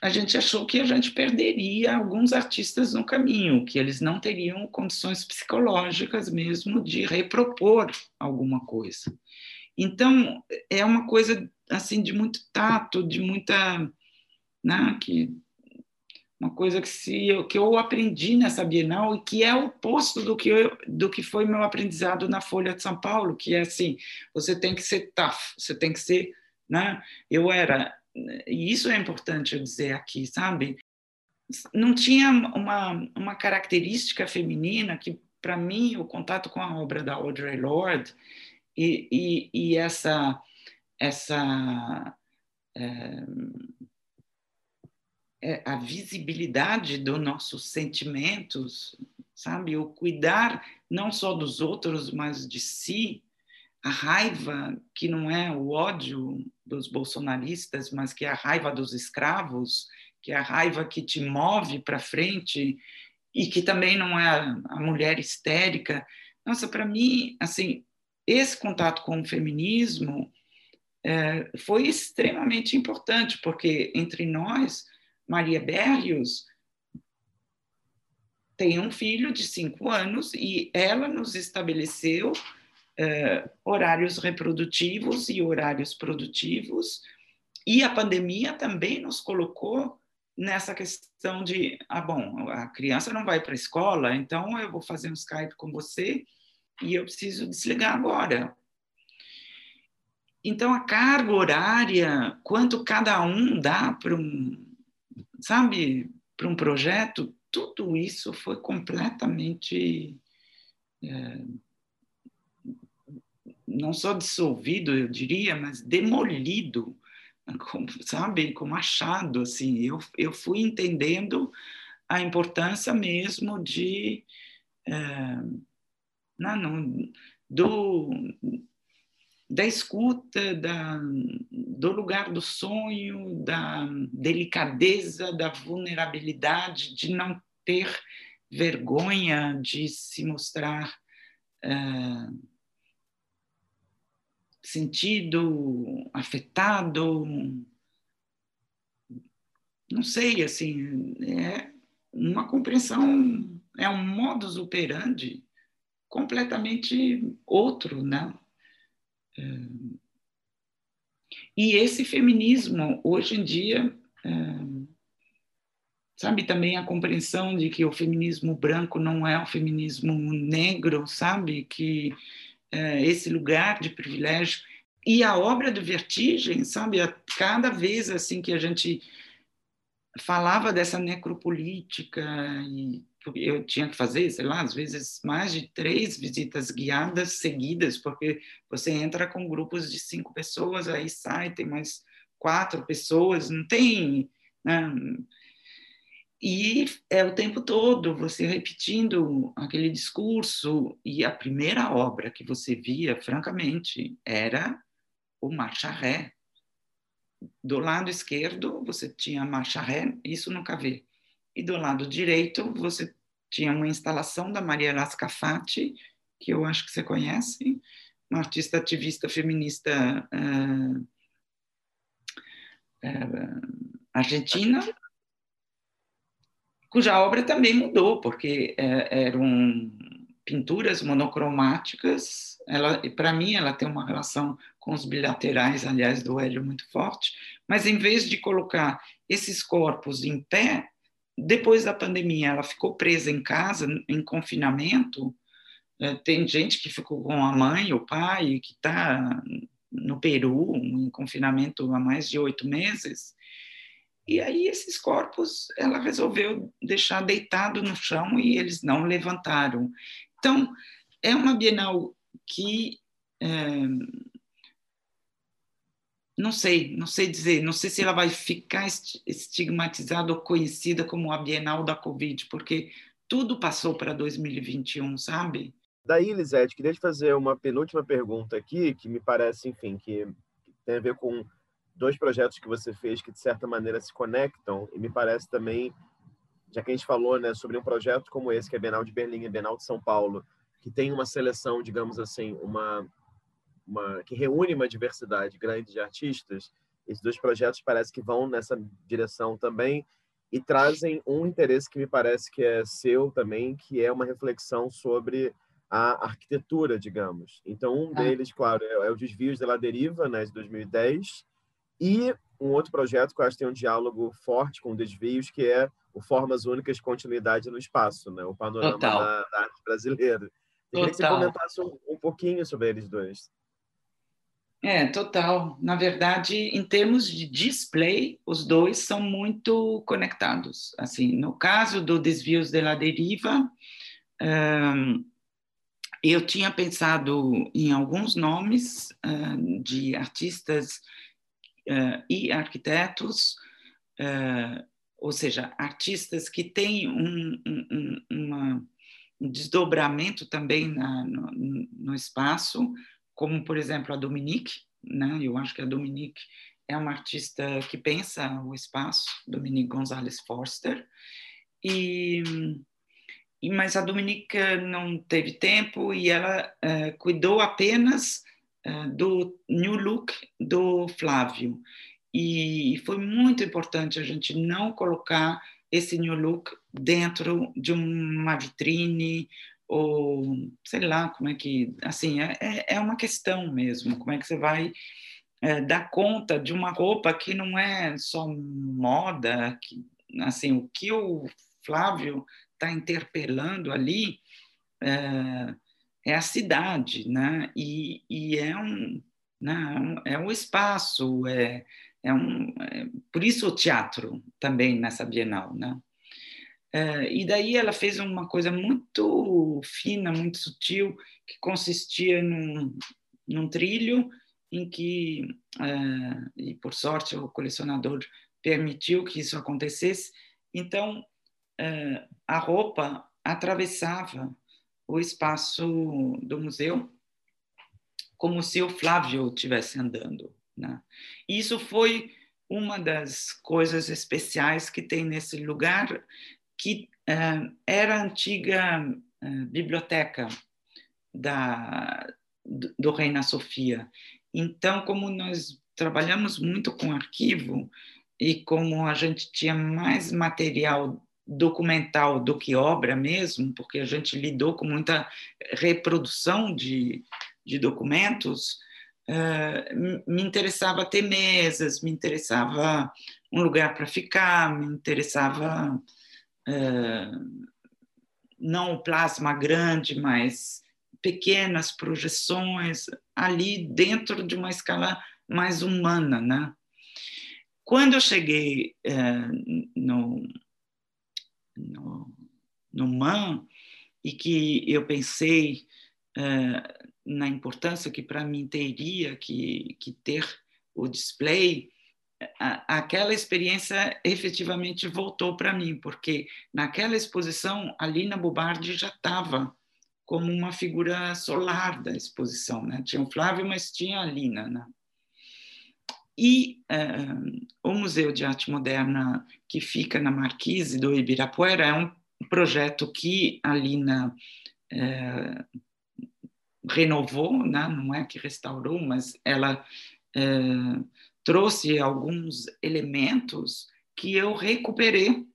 A gente achou que a gente perderia alguns artistas no caminho, que eles não teriam condições psicológicas mesmo de repropor alguma coisa. Então, é uma coisa assim de muito tato, de muita, né, que uma coisa que, se que eu aprendi nessa Bienal e que é o oposto do que, eu, do que foi meu aprendizado na Folha de São Paulo, que é assim, você tem que ser tough, você tem que ser, né? Eu era, e isso é importante eu dizer aqui, sabe? Não tinha uma, uma característica feminina que, para mim, o contato com a obra da Audre Lorde e, e, e essa, essa é, é, a visibilidade dos nossos sentimentos, sabe? O cuidar não só dos outros, mas de si. A raiva, que não é o ódio dos bolsonaristas, mas que é a raiva dos escravos, que é a raiva que te move para frente e que também não é a, mulher histérica. Nossa, para mim, assim, esse contato com o feminismo é, foi extremamente importante, porque entre nós Maria Berrios tem um filho de cinco anos e ela nos estabeleceu uh, horários reprodutivos e horários produtivos, e a pandemia também nos colocou nessa questão de, ah, bom, a criança não vai para a escola, então eu vou fazer um Skype com você e eu preciso desligar agora. Então, a carga horária, quanto cada um dá para um, sabe, para um projeto, tudo isso foi completamente é, não só dissolvido, eu diria, mas demolido, com, sabe, com machado, assim. Eu, eu fui entendendo a importância mesmo de é, não, do da escuta, da, do lugar do sonho, da delicadeza, da vulnerabilidade, de não ter vergonha de se mostrar uh, sentido, afetado. Não sei, assim, é uma compreensão, é um modus operandi completamente outro, né? E esse feminismo, hoje em dia, é, sabe, também a compreensão de que o feminismo branco não é o feminismo negro, sabe, que é, esse lugar de privilégio. E a obra do Vertigem, sabe, cada vez assim que a gente falava dessa necropolítica e eu tinha que fazer, sei lá, às vezes mais de três visitas guiadas seguidas, porque você entra com grupos de cinco pessoas, aí sai, tem mais quatro pessoas, não tem. Né? E é o tempo todo você repetindo aquele discurso, e a primeira obra que você via, francamente, era o Marcha Ré. Do lado esquerdo, você tinha Marcha Ré, isso nunca vê. E do lado direito, você tinha uma instalação da Maria Lascafati, que eu acho que você conhece, uma artista ativista feminista uh, uh, Argentina, cuja obra também mudou, porque é, eram pinturas monocromáticas. Ela, para mim, ela tem uma relação com os bilaterais, aliás, do Hélio muito forte. Mas em vez de colocar esses corpos em pé, depois da pandemia, ela ficou presa em casa, em confinamento. É, tem gente que ficou com a mãe, o pai, que está no Peru, em confinamento há mais de oito meses. E aí esses corpos ela resolveu deixar deitado no chão e eles não levantaram. Então é uma Bienal que é, não sei, não sei dizer, não sei se ela vai ficar estigmatizada ou conhecida como a Bienal da Covid, porque tudo passou para 2021, sabe? Daí, Lisete, queria te fazer uma penúltima pergunta aqui, que me parece, enfim, que tem a ver com dois projetos que você fez que, de certa maneira, se conectam, e me parece também, já que a gente falou né, sobre um projeto como esse, que é Bienal de Berlim e Bienal de São Paulo, que tem uma seleção, digamos assim, uma, uma que reúne uma diversidade grande de artistas, esses dois projetos parece que vão nessa direção também e trazem um interesse que me parece que é seu também, que é uma reflexão sobre a arquitetura, digamos. Então, um ah. deles, claro, é, é o Desvios de la Deriva, né, de 2010, e um outro projeto que eu acho que tem um diálogo forte com Desvios, que é o Formas Únicas de Continuidade no Espaço, né, o panorama da, da, arte brasileira. Eu queria que você comentasse um, um pouquinho sobre eles dois. É, total. Na verdade, em termos de display, os dois são muito conectados. Assim, no caso do Desvios de la Deriva, um, eu tinha pensado em alguns nomes uh, de artistas uh, e arquitetos, uh, ou seja, artistas que têm um, um, um desdobramento também na, no, no, espaço, como, por exemplo, a Dominique. Né? Eu acho que a Dominique é uma artista que pensa o espaço, Dominique Gonzalez Forster. E mas a Dominica não teve tempo e ela uh, cuidou apenas uh, do new look do Flávio. E foi muito importante a gente não colocar esse new look dentro de uma vitrine ou sei lá como é que assim é, é, é uma questão mesmo como é que você vai é, dar conta de uma roupa que não é só moda que assim o que o Flávio está interpelando ali é, é, a cidade, né? E, e é um né? é um espaço, é, é um é, por isso o teatro também nessa Bienal, né? É, e daí ela fez uma coisa muito fina, muito sutil, que consistia num, num trilho em que, é, e por sorte o colecionador permitiu que isso acontecesse, então eh, a roupa atravessava o espaço do museu como se o Flávio estivesse andando. Né? Isso foi uma das coisas especiais que tem nesse lugar, que uh, era a antiga uh, biblioteca da, do, do Reina Sofia. Então, como nós trabalhamos muito com arquivo e como a gente tinha mais material documental do que obra mesmo, porque a gente lidou com muita reprodução de, de documentos, uh, me interessava ter mesas, me interessava um lugar para ficar, me interessava não o plasma grande, mas pequenas projeções ali dentro de uma escala mais humana, né? Quando eu cheguei uh, no no, no MAN e que eu pensei uh, na importância que para mim teria que, que ter o display, a, aquela experiência efetivamente voltou para mim, porque naquela exposição a Lina Bobardi já estava como uma figura solar da exposição, né? Tinha o Flávio, mas tinha a Lina, né? E uh, o Museu de Arte Moderna, que fica na Marquise do Ibirapuera, é um projeto que a Lina uh, renovou, né? não é que restaurou, mas ela uh, trouxe alguns elementos que eu recuperei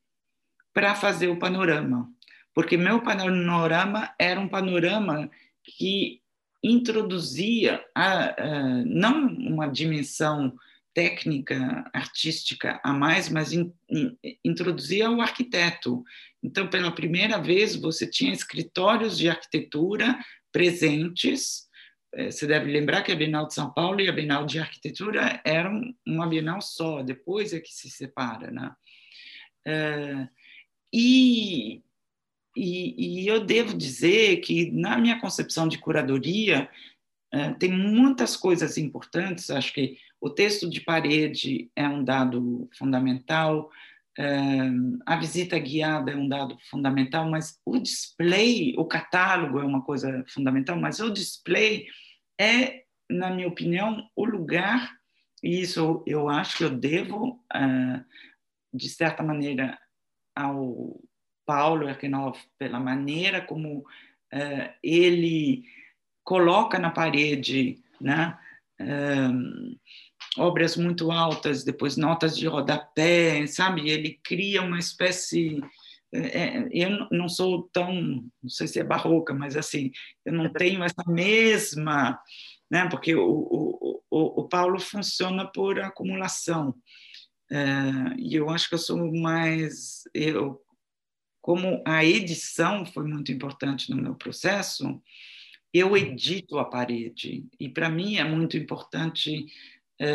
para fazer o panorama, porque meu panorama era um panorama que introduzia a, a, não uma dimensão técnica, artística a mais, mas in, in, introduzia o arquiteto. Então, pela primeira vez, você tinha escritórios de arquitetura presentes. Eh, você deve lembrar que a Bienal de São Paulo e a Bienal de Arquitetura eram uma Bienal só, depois é que se separa. Né? Eh, e, e, e eu devo dizer que, na minha concepção de curadoria, eh, tem muitas coisas importantes. Acho que o texto de parede é um dado fundamental, a visita guiada é um dado fundamental, mas o display, o catálogo é uma coisa fundamental, mas o display é, na minha opinião, o lugar, e isso eu acho que eu devo, ah, de certa maneira, ao Paulo Erkenhoff, pela maneira como ah, ele coloca na parede, né? Ah, obras muito altas, depois notas de rodapé, sabe? Ele cria uma espécie. É, é, eu não sou tão, não sei se é barroca, mas assim, eu não tenho essa mesma, né? Porque o, o, o, o Paulo funciona por acumulação. É, e eu acho que eu sou mais. Eu, como a edição foi muito importante no meu processo, eu edito a parede. E para mim é muito importante é,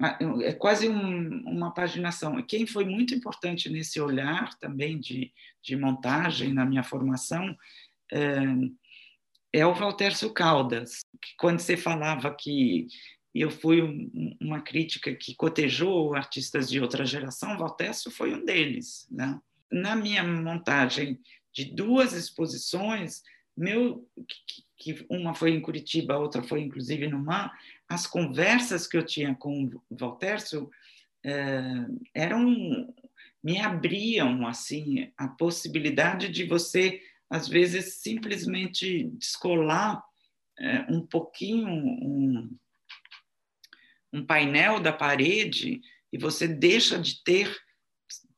é quase um, uma paginação. Quem foi muito importante nesse olhar também de, de montagem na minha formação é, é o Valtércio Caldas, que quando você falava que eu fui uma crítica que cotejou artistas de outra geração, Valtércio foi um deles. Né? Na minha montagem de duas exposições, meu, que uma foi em Curitiba, a outra foi inclusive no Mar, as conversas que eu tinha com o Valtércio é, eram me abriam assim a possibilidade de você às vezes simplesmente descolar é, um pouquinho um, um painel da parede e você deixa de ter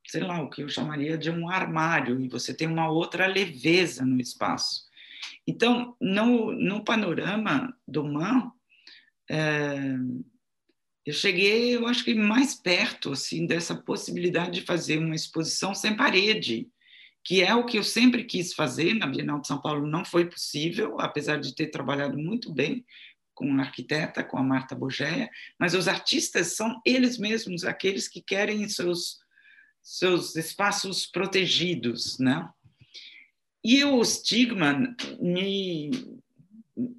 sei lá o que eu chamaria de um armário e você tem uma outra leveza no espaço. Então no, no panorama do Man eu cheguei, eu acho que mais perto assim dessa possibilidade de fazer uma exposição sem parede, que é o que eu sempre quis fazer na Bienal de São Paulo. Não foi possível, apesar de ter trabalhado muito bem com a arquiteta, com a Marta Bogeia, mas os artistas são eles mesmos aqueles que querem seus seus espaços protegidos, né? E o Stigman me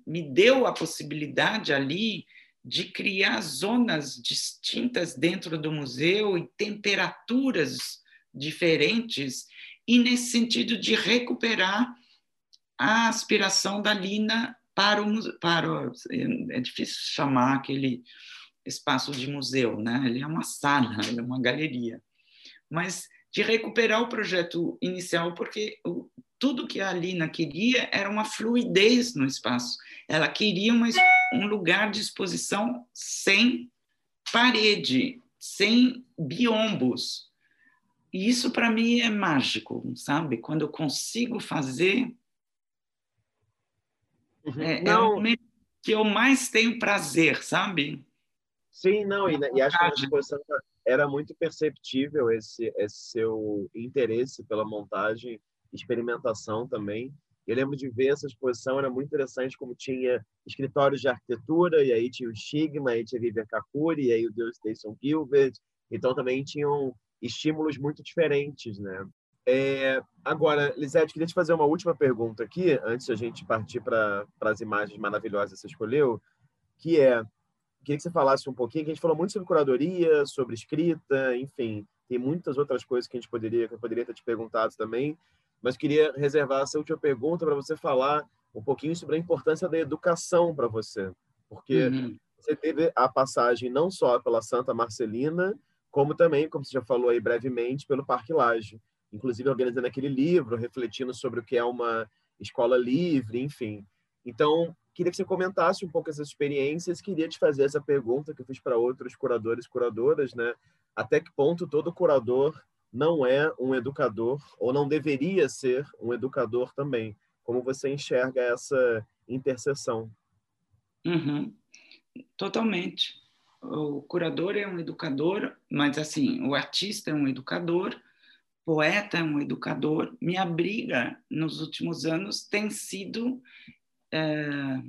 me deu a possibilidade ali de criar zonas distintas dentro do museu e temperaturas diferentes, e nesse sentido de recuperar a aspiração da Lina para o para é difícil chamar aquele espaço de museu, né? Ele é uma sala, é uma galeria, mas de recuperar o projeto inicial, porque tudo que a Lina queria era uma fluidez no espaço. Ela queria uma, um lugar de exposição sem parede, sem biombos. E isso para mim é mágico, sabe? Quando eu consigo fazer. Uhum. É, é o momento que eu mais tenho prazer, sabe? Sim, não, e, e acho que na exposição era muito perceptível esse, esse seu interesse pela montagem experimentação também. Eu lembro de ver essa exposição, era muito interessante como tinha escritórios de arquitetura, e aí tinha o Stigma, aí tinha Vivian Kakuri, e aí o Deus Station Gilbert. Então também tinham estímulos muito diferentes, né? É, agora, Lisete, queria te fazer uma última pergunta aqui, antes a gente partir para as imagens maravilhosas que você escolheu, que é, queria que você falasse um pouquinho, que a gente falou muito sobre curadoria, sobre escrita, enfim, tem muitas outras coisas que a gente poderia, que eu poderia ter te perguntado também, mas queria reservar essa última pergunta para você falar um pouquinho sobre a importância da educação para você, porque uhum. você teve a passagem não só pela Santa Marcelina, como também, como você já falou aí brevemente, pelo Parque Laje, inclusive organizando aquele livro, refletindo sobre o que é uma escola livre, enfim. Então, queria que você comentasse um pouco essas experiências. Queria te fazer essa pergunta que eu fiz para outros curadores e curadoras, né? até que ponto todo curador não é um educador ou não deveria ser um educador também. Como você enxerga essa interseção? Uhum. Totalmente. O curador é um educador, mas assim, o artista é um educador, poeta é um educador. Minha briga nos últimos anos tem sido é,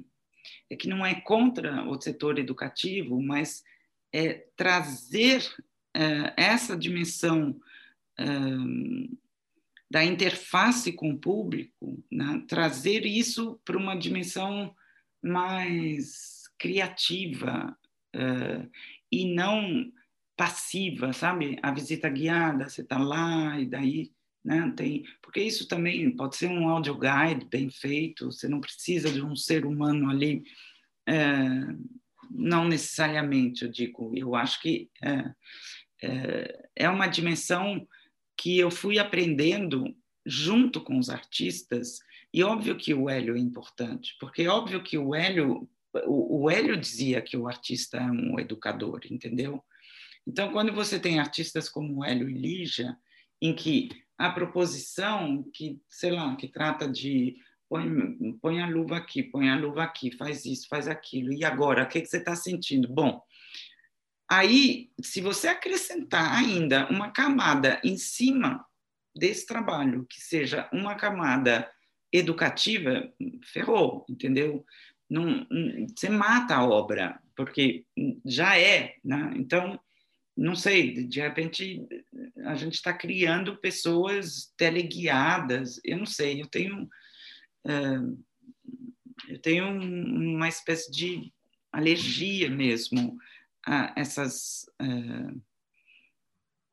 é que não é contra o setor educativo, mas é trazer é, essa dimensão é, da interface com o público, né? trazer isso para uma dimensão mais criativa é, e não passiva, sabe? A visita guiada, você está lá e daí né? Tem, porque isso também pode ser um audio guide bem feito, você não precisa de um ser humano ali, é, não necessariamente, eu digo, eu acho que é, é, é uma dimensão que eu fui aprendendo junto com os artistas, e óbvio que o Hélio é importante, porque óbvio que o Hélio, o, o Hélio dizia que o artista é um educador, entendeu? Então, quando você tem artistas como o Hélio e Lígia, em que a proposição que, sei lá, que trata de põe, põe a luva aqui, põe a luva aqui, faz isso, faz aquilo, e agora, o que, que você está sentindo? Bom, aí, se você acrescentar ainda uma camada em cima desse trabalho, que seja uma camada educativa, ferrou, entendeu? Não, você mata a obra, porque já é, né? Então, não sei, de repente a gente está criando pessoas teleguiadas, eu não sei, eu tenho, uh, eu tenho uma espécie de alergia mesmo a essas, uh,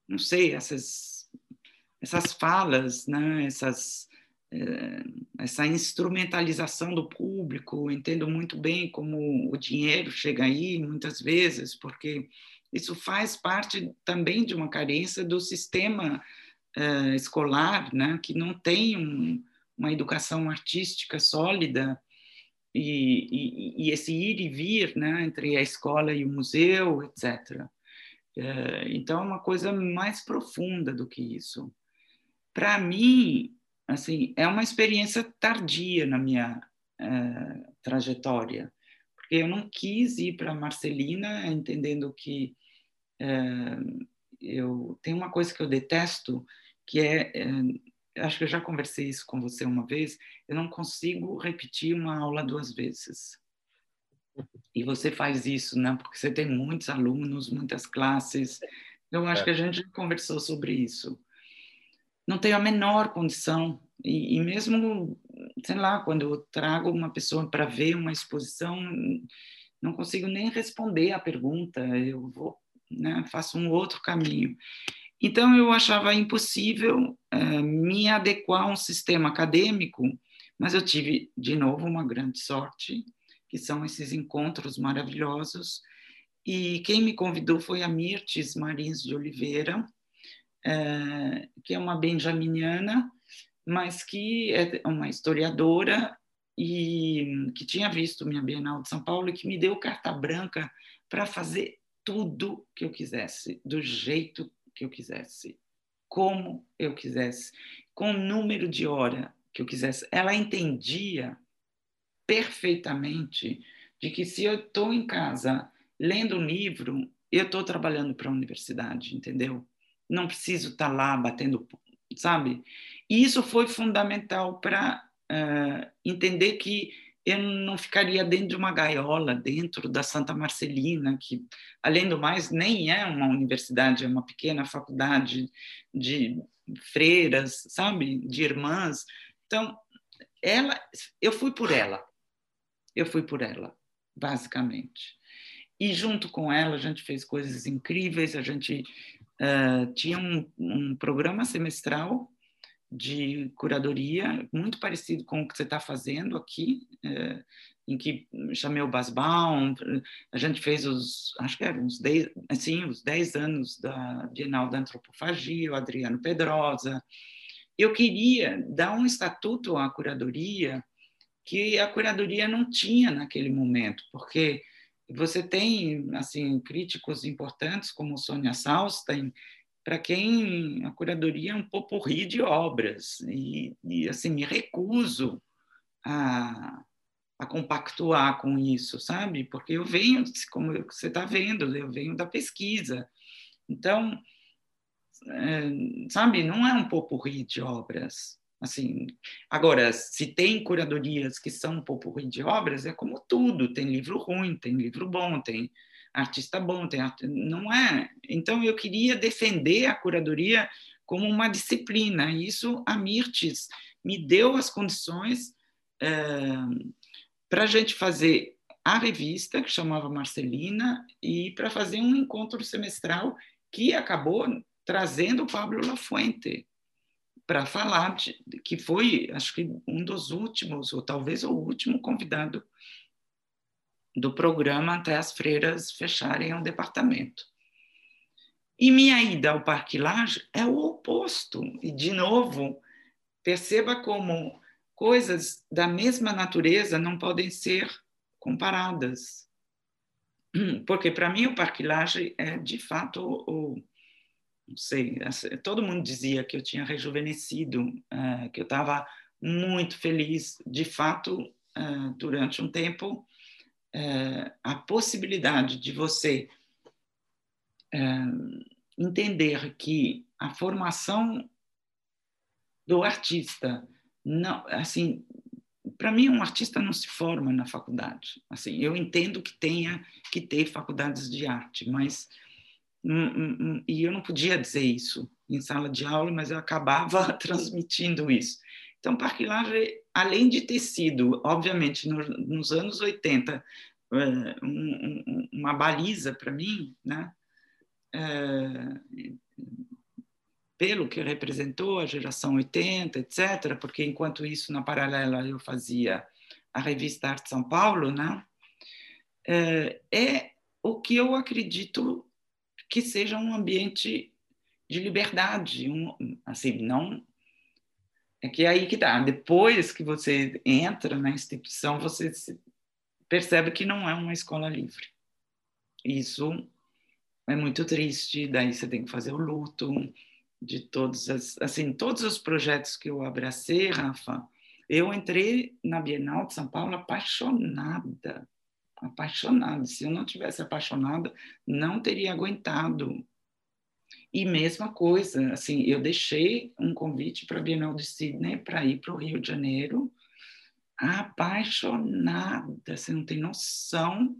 não sei, essas, essas falas, né? essas, uh, essa instrumentalização do público, entendo muito bem como o dinheiro chega aí, muitas vezes, porque isso faz parte também de uma carência do sistema uh, escolar, né, que não tem um, uma educação artística sólida e, e, e, esse ir e vir né, entre a escola e o museu, etc. Uh, eh, então, é uma coisa mais profunda do que isso. Para mim, assim, é uma experiência tardia na minha uh, trajetória porque eu não quis ir para Marcelina entendendo que eu tem uma coisa que eu detesto que é, é, acho que eu já conversei isso com você uma vez eu não consigo repetir uma aula duas vezes. E você faz isso né? Porque você tem muitos alunos muitas classes. Eu acho é. que a gente conversou sobre isso. Não tenho a menor condição. E, e mesmo sei lá quando eu trago uma pessoa para ver uma exposição não consigo nem responder a pergunta. Eu vou né? faço um outro caminho. Então, eu achava impossível uh, me adequar a um sistema acadêmico, mas eu tive, de novo, uma grande sorte, que são esses encontros maravilhosos. E quem me convidou foi a Mirtes Marins de Oliveira, uh, que é uma benjaminiana, mas que é uma historiadora e que tinha visto minha Bienal de São Paulo e que me deu carta branca para fazer tudo que eu quisesse, do jeito que eu quisesse, como eu quisesse, com o número de hora que eu quisesse. Ela entendia perfeitamente de que se eu estou em casa lendo um livro, eu estou trabalhando para a universidade, entendeu? Não preciso estar tá lá batendo, sabe? E isso foi fundamental para uh, entender que eu não ficaria dentro de uma gaiola, dentro da Santa Marcelina, que, além do mais, nem é uma universidade, é uma pequena faculdade de freiras, sabe, de irmãs. Então, ela, eu fui por ela, eu fui por ela, basicamente. E junto com ela, a gente fez coisas incríveis, a gente uh, tinha um, um programa semestral de curadoria, muito parecido com o que você está fazendo aqui, é, em que chamei o Basbaum, a gente fez os, acho que eram uns 10, assim, os 10 anos da Bienal da Antropofagia, o Adriano Pedrosa. Eu queria dar um estatuto à curadoria que a curadoria não tinha naquele momento, porque você tem assim críticos importantes como Sônia Salstein, para quem a curadoria é um popurri de obras e, e assim me recuso a, a compactuar com isso, sabe? Porque eu venho, como você está vendo, eu venho da pesquisa. Então, é, sabe, não é um popurri de obras. Assim, agora, se tem curadorias que são um popurri de obras, é como tudo, tem livro ruim, tem livro bom, tem artista bom, tem art... não é. Então eu queria defender a curadoria como uma disciplina. E isso a Mirtes me deu as condições é, para a gente fazer a revista que chamava Marcelina e para fazer um encontro semestral que acabou trazendo o Pablo Lafuente para falar de, que foi, acho que um dos últimos ou talvez o último convidado do programa até as freiras fecharem o departamento. E minha ida ao Parque Lage é o oposto. E, de novo, perceba como coisas da mesma natureza não podem ser comparadas. Porque, para mim, o Parque Lage é, de fato, o, não sei, todo mundo dizia que eu tinha rejuvenescido, eh, que eu estava muito feliz. De fato, eh, durante um tempo, é, a possibilidade de você é, entender que a formação do artista não assim para mim um artista não se forma na faculdade. Assim eu entendo que tenha que ter faculdades de arte mas hum, hum, hum, e eu não podia dizer isso em sala de aula mas eu acabava <laughs> transmitindo isso então, Parque Lage, além de ter sido, obviamente, no, nos anos 80, é, um, uma baliza para mim, né? É, pelo que representou a geração 80, etc., porque enquanto isso, na paralela, eu fazia a revista Arte São Paulo, né? É, é o que eu acredito que seja um ambiente de liberdade, um, assim, não é que é aí que tá. Depois que você entra na instituição, você percebe que não é uma escola livre. Isso é muito triste. Daí você tem que fazer o luto de todos as, assim, todos os projetos que eu abracei, Rafa. Eu entrei na Bienal de São Paulo apaixonada, apaixonada. Se eu não tivesse apaixonada, não teria aguentado e mesma coisa, assim, eu deixei um convite para a Bienal de Sydney para ir para o Rio de Janeiro, apaixonada, você não tem noção.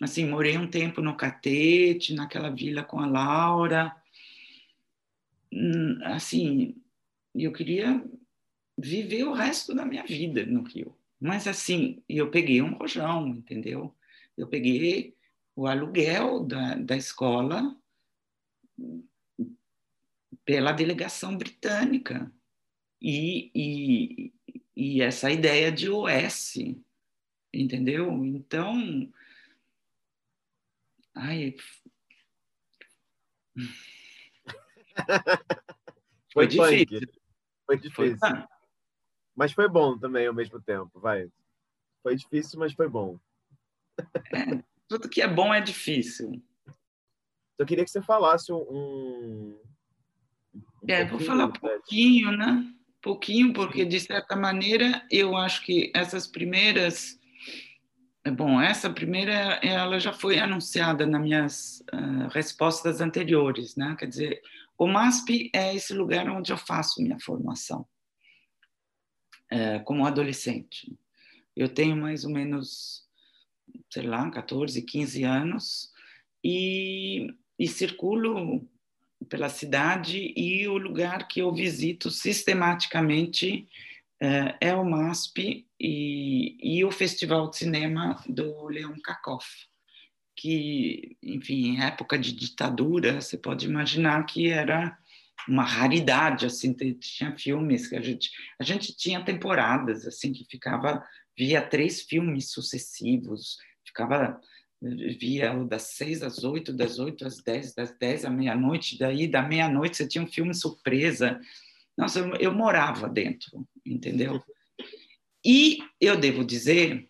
Assim, morei um tempo no Catete, naquela vila com a Laura. Hum, assim, eu queria viver o resto da minha vida no Rio. Mas assim, eu peguei um rojão, entendeu? Eu peguei o aluguel da, da escola pela delegação britânica. E, e, e essa ideia de OS, entendeu? Então, ai, <laughs> foi, foi difícil. Foi difícil. Foi, mas foi bom também ao mesmo tempo, vai. Foi difícil, mas foi bom. É, tudo que é bom é difícil. Eu queria que você falasse um. um é, vou falar um pouquinho, né? Pouquinho, porque de certa maneira eu acho que essas primeiras. Bom, essa primeira ela já foi anunciada nas minhas uh, respostas anteriores, né? Quer dizer, o MASP é esse lugar onde eu faço minha formação uh, como adolescente. Eu tenho mais ou menos, sei lá, 14, 15 anos e e circulo pela cidade e o lugar que eu visito sistematicamente é, é o MASP e, e, o Festival de Cinema do Leon Kakov, que, enfim, em época de ditadura, você pode imaginar que era uma raridade, assim, tinha filmes que a gente, a gente tinha temporadas, assim, que ficava, via três filmes sucessivos, ficava via das seis às oito, das oito às dez, das dez à meia-noite, daí da meia-noite você tinha um filme surpresa. Nossa, eu, eu morava dentro, entendeu? E eu devo dizer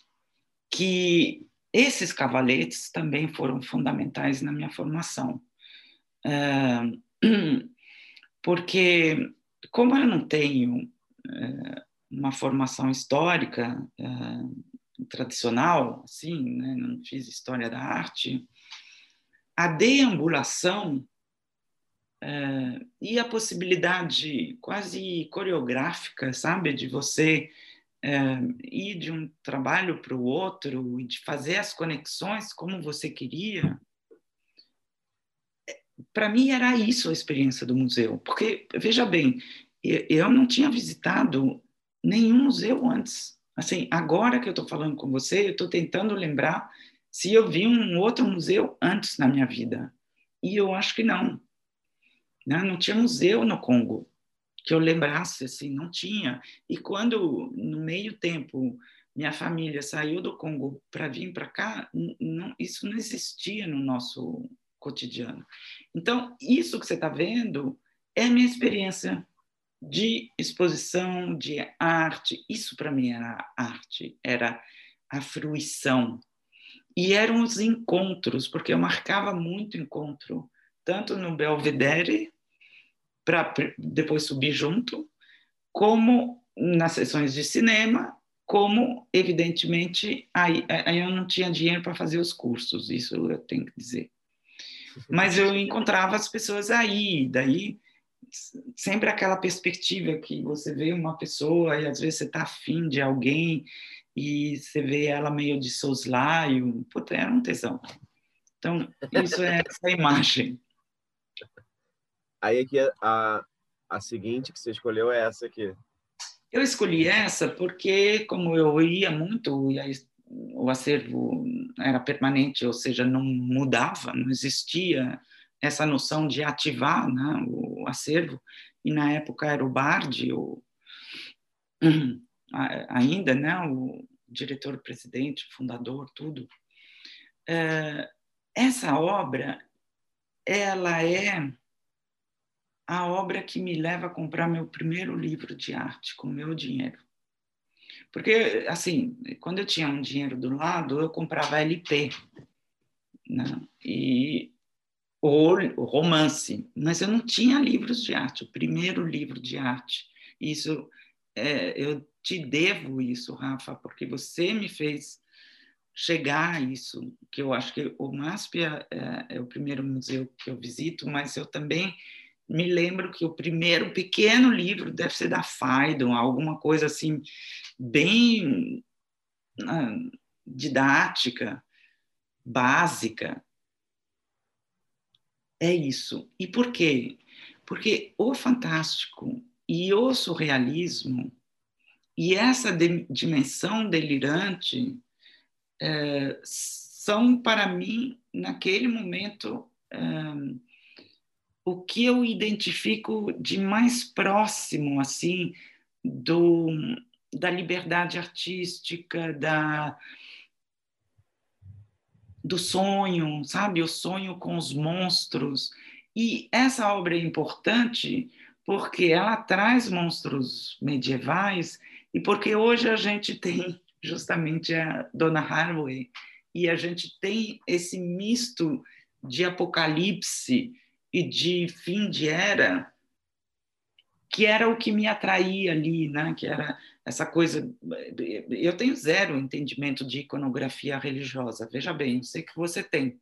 que esses cavaletes também foram fundamentais na minha formação. <clears throat> Porque, como eu não tenho uma formação histórica tradicional, assim, né? não fiz história da arte, a deambulação uh, e a possibilidade quase coreográfica, sabe, de você uh, ir de um trabalho para o outro e de fazer as conexões como você queria, para mim era isso a experiência do museu, porque veja bem, eu não tinha visitado nenhum museu antes. Assim, agora que eu estou falando com você, eu estou tentando lembrar se eu vi um outro museu antes na minha vida. E eu acho que não. Né? Não tinha museu no Congo que eu lembrasse, assim, não tinha. E quando, no meio tempo, minha família saiu do Congo para vir para cá, não, isso não existia no nosso cotidiano. Então, isso que você está vendo é minha experiência de exposição, de arte. Isso para mim era arte, era a fruição. E eram os encontros, porque eu marcava muito encontro, tanto no Belvedere, para depois subir junto, como nas sessões de cinema, como, evidentemente, aí, aí eu não tinha dinheiro para fazer os cursos, isso eu tenho que dizer. Mas eu encontrava as pessoas aí, daí sempre aquela perspectiva que você vê uma pessoa e às vezes você está afim de alguém e você vê ela meio de soslaio, puta, era um tesão. Então, isso é essa imagem. Aí aqui a, a seguinte que você escolheu é essa aqui. Eu escolhi essa porque, como eu ia muito, e aí, o acervo era permanente, ou seja, não mudava, não existia essa noção de ativar né, o acervo, e na época era o Bard, o, <clears throat> ainda, né, o diretor-presidente, fundador, tudo. É, essa obra, ela é a obra que me leva a comprar meu primeiro livro de arte com meu dinheiro. Porque, assim, quando eu tinha um dinheiro do lado, eu comprava LP. Né? E ou romance, mas eu não tinha livros de arte, o primeiro livro de arte. Isso, é, eu te devo isso, Rafa, porque você me fez chegar a isso, que eu acho que o MASP é, é, é o primeiro museu que eu visito, mas eu também me lembro que o primeiro pequeno livro deve ser da Faidon, alguma coisa assim, bem uh, didática, básica, é isso. E por quê? Porque o fantástico e o surrealismo e essa de, dimensão delirante é, são para mim naquele momento é, o que eu identifico de mais próximo assim do da liberdade artística da do sonho, sabe? O sonho com os monstros. E essa obra é importante porque ela traz monstros medievais e porque hoje a gente tem <laughs> justamente a Dona Haraway e a gente tem esse misto de apocalipse e de fim de era que era o que me atraía ali, né? Que era essa coisa. Eu tenho zero entendimento de iconografia religiosa. Veja bem, eu sei que você tem.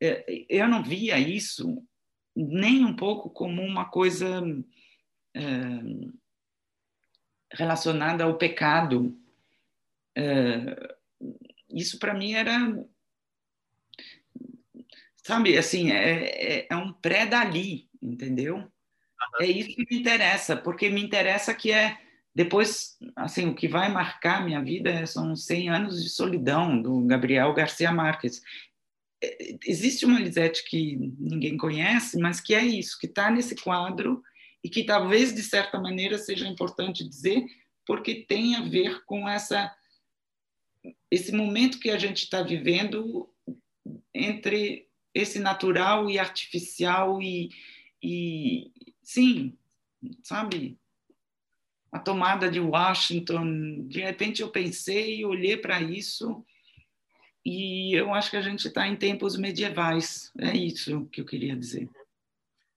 É, eu não via isso nem um pouco como uma coisa é, relacionada ao pecado. É, isso para mim era sabe assim é, é, é um pré dali entendeu é isso que me interessa, porque me interessa que é depois, assim, o que vai marcar minha vida são 100 anos de solidão do Gabriel Garcia Marques. É, existe uma Lisette que ninguém conhece, mas que é isso, que está nesse quadro e que talvez de certa maneira seja importante dizer, porque tem a ver com essa esse momento que a gente está vivendo entre esse natural e artificial e, e, sim, sabe? A tomada de Washington, de repente eu pensei e olhei para isso e eu acho que a gente está em tempos medievais. É isso que eu queria dizer.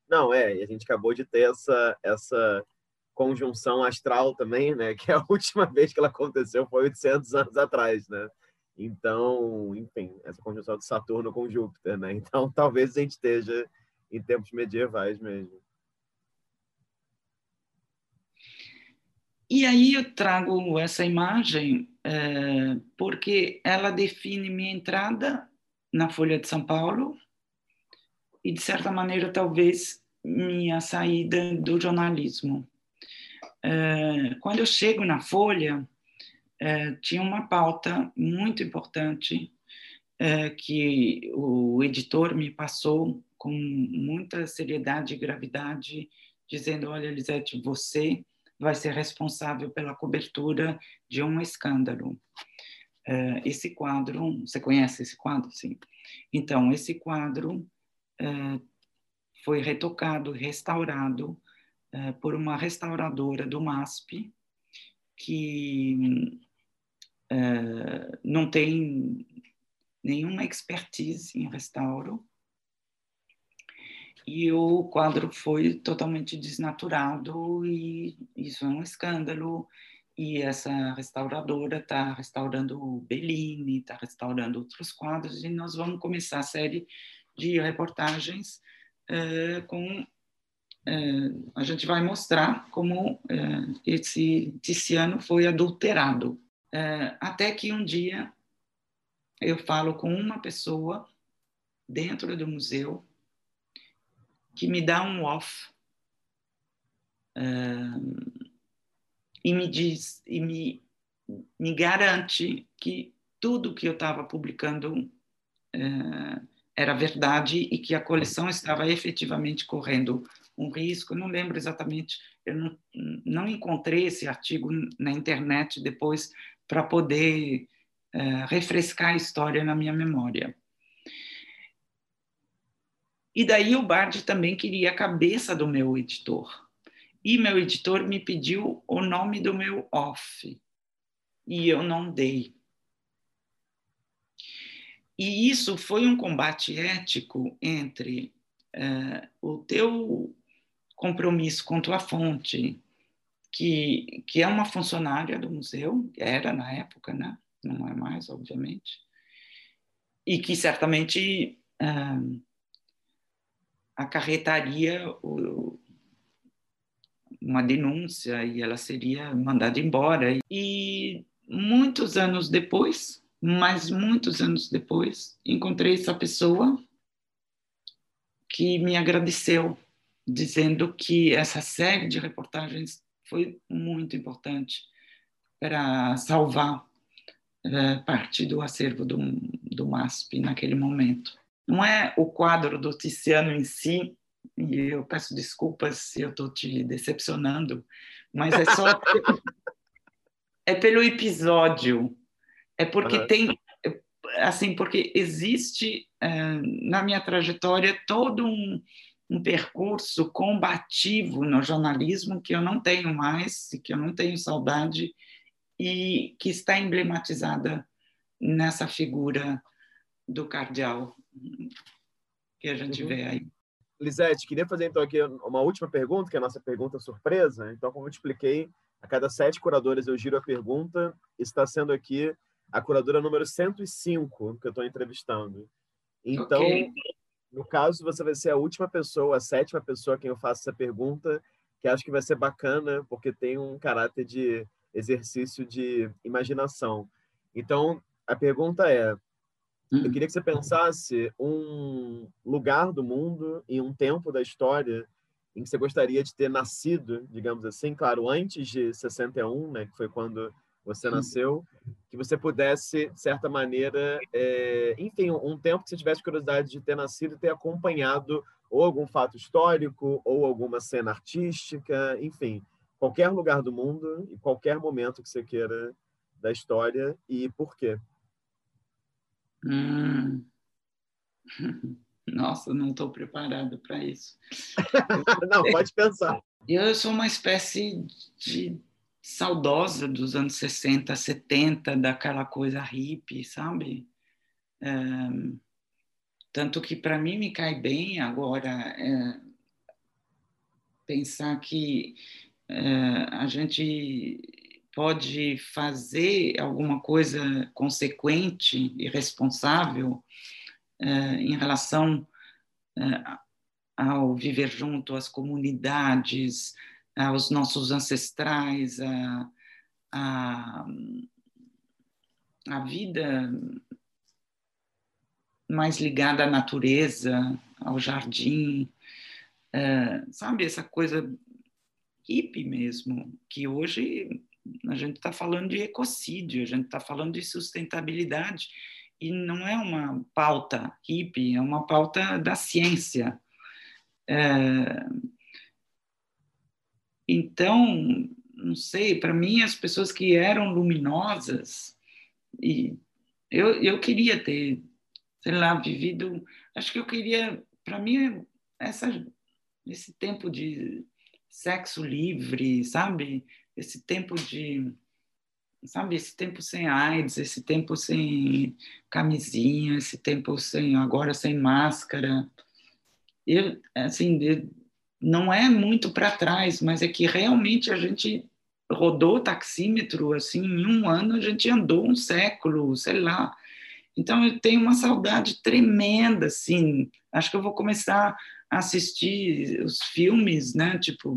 Não, é, a gente acabou de ter essa, essa conjunção astral também, né? <laughs> Que a última vez que ela aconteceu foi 800 anos atrás, né? Então, enfim, essa conjunção de Saturno com Júpiter, né? <laughs> Então, talvez a gente esteja em tempos medievais mesmo. E aí eu trago essa imagem é, porque ela define minha entrada na Folha de São Paulo e, de certa maneira, talvez minha saída do jornalismo. É, quando eu chego na Folha, é, tinha uma pauta muito importante que o editor me passou com muita seriedade e gravidade, dizendo: Olha, Lisete, você vai ser responsável pela cobertura de um escândalo. É, esse quadro, você conhece esse quadro? Sim. Então, esse quadro é, foi retocado, restaurado é, por uma restauradora do MASP, que não tem nenhuma expertise em restauro, e o quadro foi totalmente desnaturado e isso é um escândalo. E essa restauradora está restaurando o Bellini, está restaurando outros quadros e nós vamos começar a série de reportagens é, com é, a gente vai mostrar como é, esse Tiziano foi adulterado até que um dia eu falo com uma pessoa dentro do museu que me dá um off uh, e me diz e me, me garante que tudo que eu estava publicando uh, era verdade e que a coleção estava efetivamente correndo um risco. Eu não lembro exatamente, eu não, não encontrei esse artigo na internet depois para poder uh, refrescar a história na minha memória. E daí o Bard também queria a cabeça do meu editor. E meu editor me pediu o nome do meu off. E eu não dei. E isso foi um combate ético entre uh, o teu compromisso com tua fonte, que, que é uma funcionária do museu, era na época, né? não é mais, obviamente, e que certamente uh, acarretaria o, uma denúncia e ela seria mandada embora. E muitos anos depois, mas muitos anos depois, encontrei essa pessoa que me agradeceu, dizendo que essa série de reportagens foi muito importante para salvar é, parte do acervo do, do MASP naquele momento não é o quadro do Tiziano em si, e eu peço desculpas se eu estou te decepcionando, mas é só <laughs> é pelo episódio, é porque uhum. tem assim porque existe uh, na minha trajetória todo um, um percurso combativo no jornalismo que eu não tenho mais, que eu não tenho saudade e que está emblematizada nessa figura do cardeal que a gente uhum. vê aí. Lisete, queria fazer então aqui uma última pergunta, que é a nossa pergunta surpresa. Então, como eu te expliquei, a cada sete curadoras eu giro a pergunta. Está sendo aqui a curadora número 105 que eu estou entrevistando. Então, okay. no caso, você vai ser a última pessoa, a sétima pessoa a quem eu faço essa pergunta, que acho que vai ser bacana, porque tem um caráter de exercício de imaginação. Então, a pergunta é: eu queria que você pensasse um lugar do mundo e um tempo da história em que você gostaria de ter nascido, digamos assim, claro, antes de 61, né, que foi quando você nasceu, que você pudesse, de certa maneira, é, enfim, um tempo que você tivesse curiosidade de ter nascido e ter acompanhado ou algum fato histórico ou alguma cena artística, enfim, qualquer lugar do mundo e qualquer momento que você queira da história e por quê. Hum. <laughs> Nossa, não estou preparada para isso. <laughs> não, pode pensar. Eu sou uma espécie de saudosa dos anos 60, 70, daquela coisa hippie, sabe? Um, tanto que para mim me cai bem agora é, pensar que é, a gente pode fazer alguma coisa consequente e responsável é, em relação é, ao viver junto às comunidades, aos nossos ancestrais, a, a, a vida mais ligada à natureza, ao jardim, é, sabe, essa coisa hippie mesmo, que hoje a gente está falando de ecocídio, a gente está falando de sustentabilidade, e não é uma pauta hippie, é uma pauta da ciência. É... Então, não sei, para mim, as pessoas que eram luminosas, e eu, eu queria ter, sei lá, vivido, acho que eu queria, para mim, essa, esse tempo de sexo livre, sabe? Esse tempo de sabe, esse tempo sem AIDS, esse tempo sem camisinha, esse tempo sem agora sem máscara. Eu, assim, não é muito para trás, mas é que realmente a gente rodou o taxímetro, assim, em um ano a gente andou um século, sei lá. Então eu tenho uma saudade tremenda, assim. Acho que eu vou começar a assistir os filmes, né, tipo,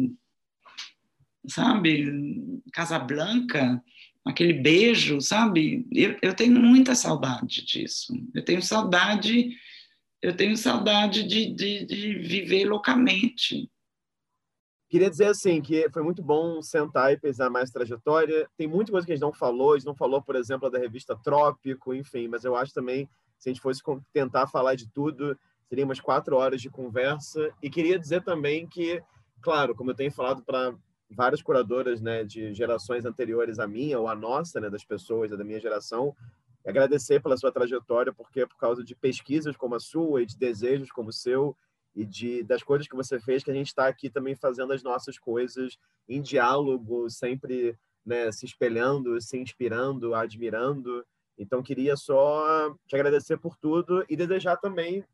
sabe, Casablanca, aquele beijo, sabe? Eu, eu tenho muita saudade disso. Eu tenho saudade, eu tenho saudade de, de, de viver loucamente. Queria dizer assim que foi muito bom sentar e pesar mais trajetória. Tem muita coisa que a gente não falou. A gente não falou, por exemplo, da revista Trópico, enfim. Mas eu acho também, se a gente fosse tentar falar de tudo, seria umas quatro horas de conversa. E queria dizer também que, claro, como eu tenho falado para várias curadoras né, de gerações anteriores à minha ou à nossa, né, das pessoas da minha geração, agradecer pela sua trajetória, porque é por causa de pesquisas como a sua e de desejos como o seu e de das coisas que você fez que a gente está aqui também fazendo as nossas coisas em diálogo, sempre né, se espelhando, se inspirando, admirando. Então queria só te agradecer por tudo e desejar também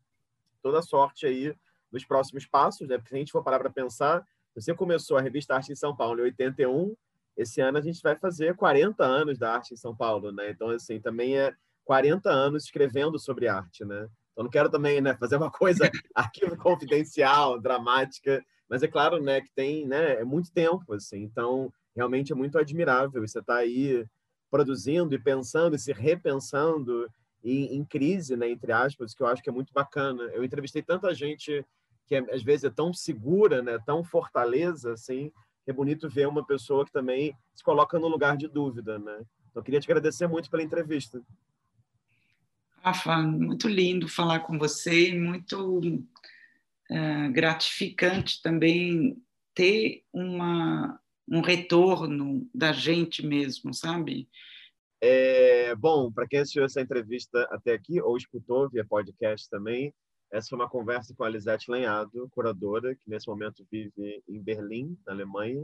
toda sorte aí nos próximos passos, né? Porque se a gente for parar para pensar, você começou a revista Arte em São Paulo em 81, esse ano a gente vai fazer 40 anos da arte em São Paulo, né? Então, assim, também é 40 anos escrevendo sobre arte, né? Então, não quero também né, fazer uma coisa <laughs> arquivo confidencial, dramática, mas é claro, né, que tem, né, é muito tempo, assim. Então, realmente é muito admirável. Você está aí produzindo e pensando e se repensando em, em, crise, né, entre aspas, que eu acho que é muito bacana. Eu entrevistei tanta gente que é, às vezes é tão segura, né, tão fortaleza, assim, é bonito ver uma pessoa que também se coloca no lugar de dúvida, né? Então, queria te agradecer muito pela entrevista. Rafa, muito lindo falar com você muito uh, gratificante também ter uma, um retorno da gente mesmo, sabe? É, bom, para quem assistiu essa entrevista até aqui ou escutou via podcast também, essa foi uma conversa com a Lisete Lenhado, curadora, que nesse momento vive em Berlim, na Alemanha.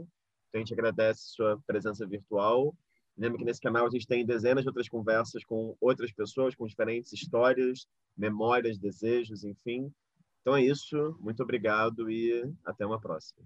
Então, a gente agradece sua presença virtual. Lembra que nesse canal a gente tem dezenas de outras conversas com outras pessoas, com diferentes histórias, memórias, desejos, enfim. Então é isso. Muito obrigado e até uma próxima.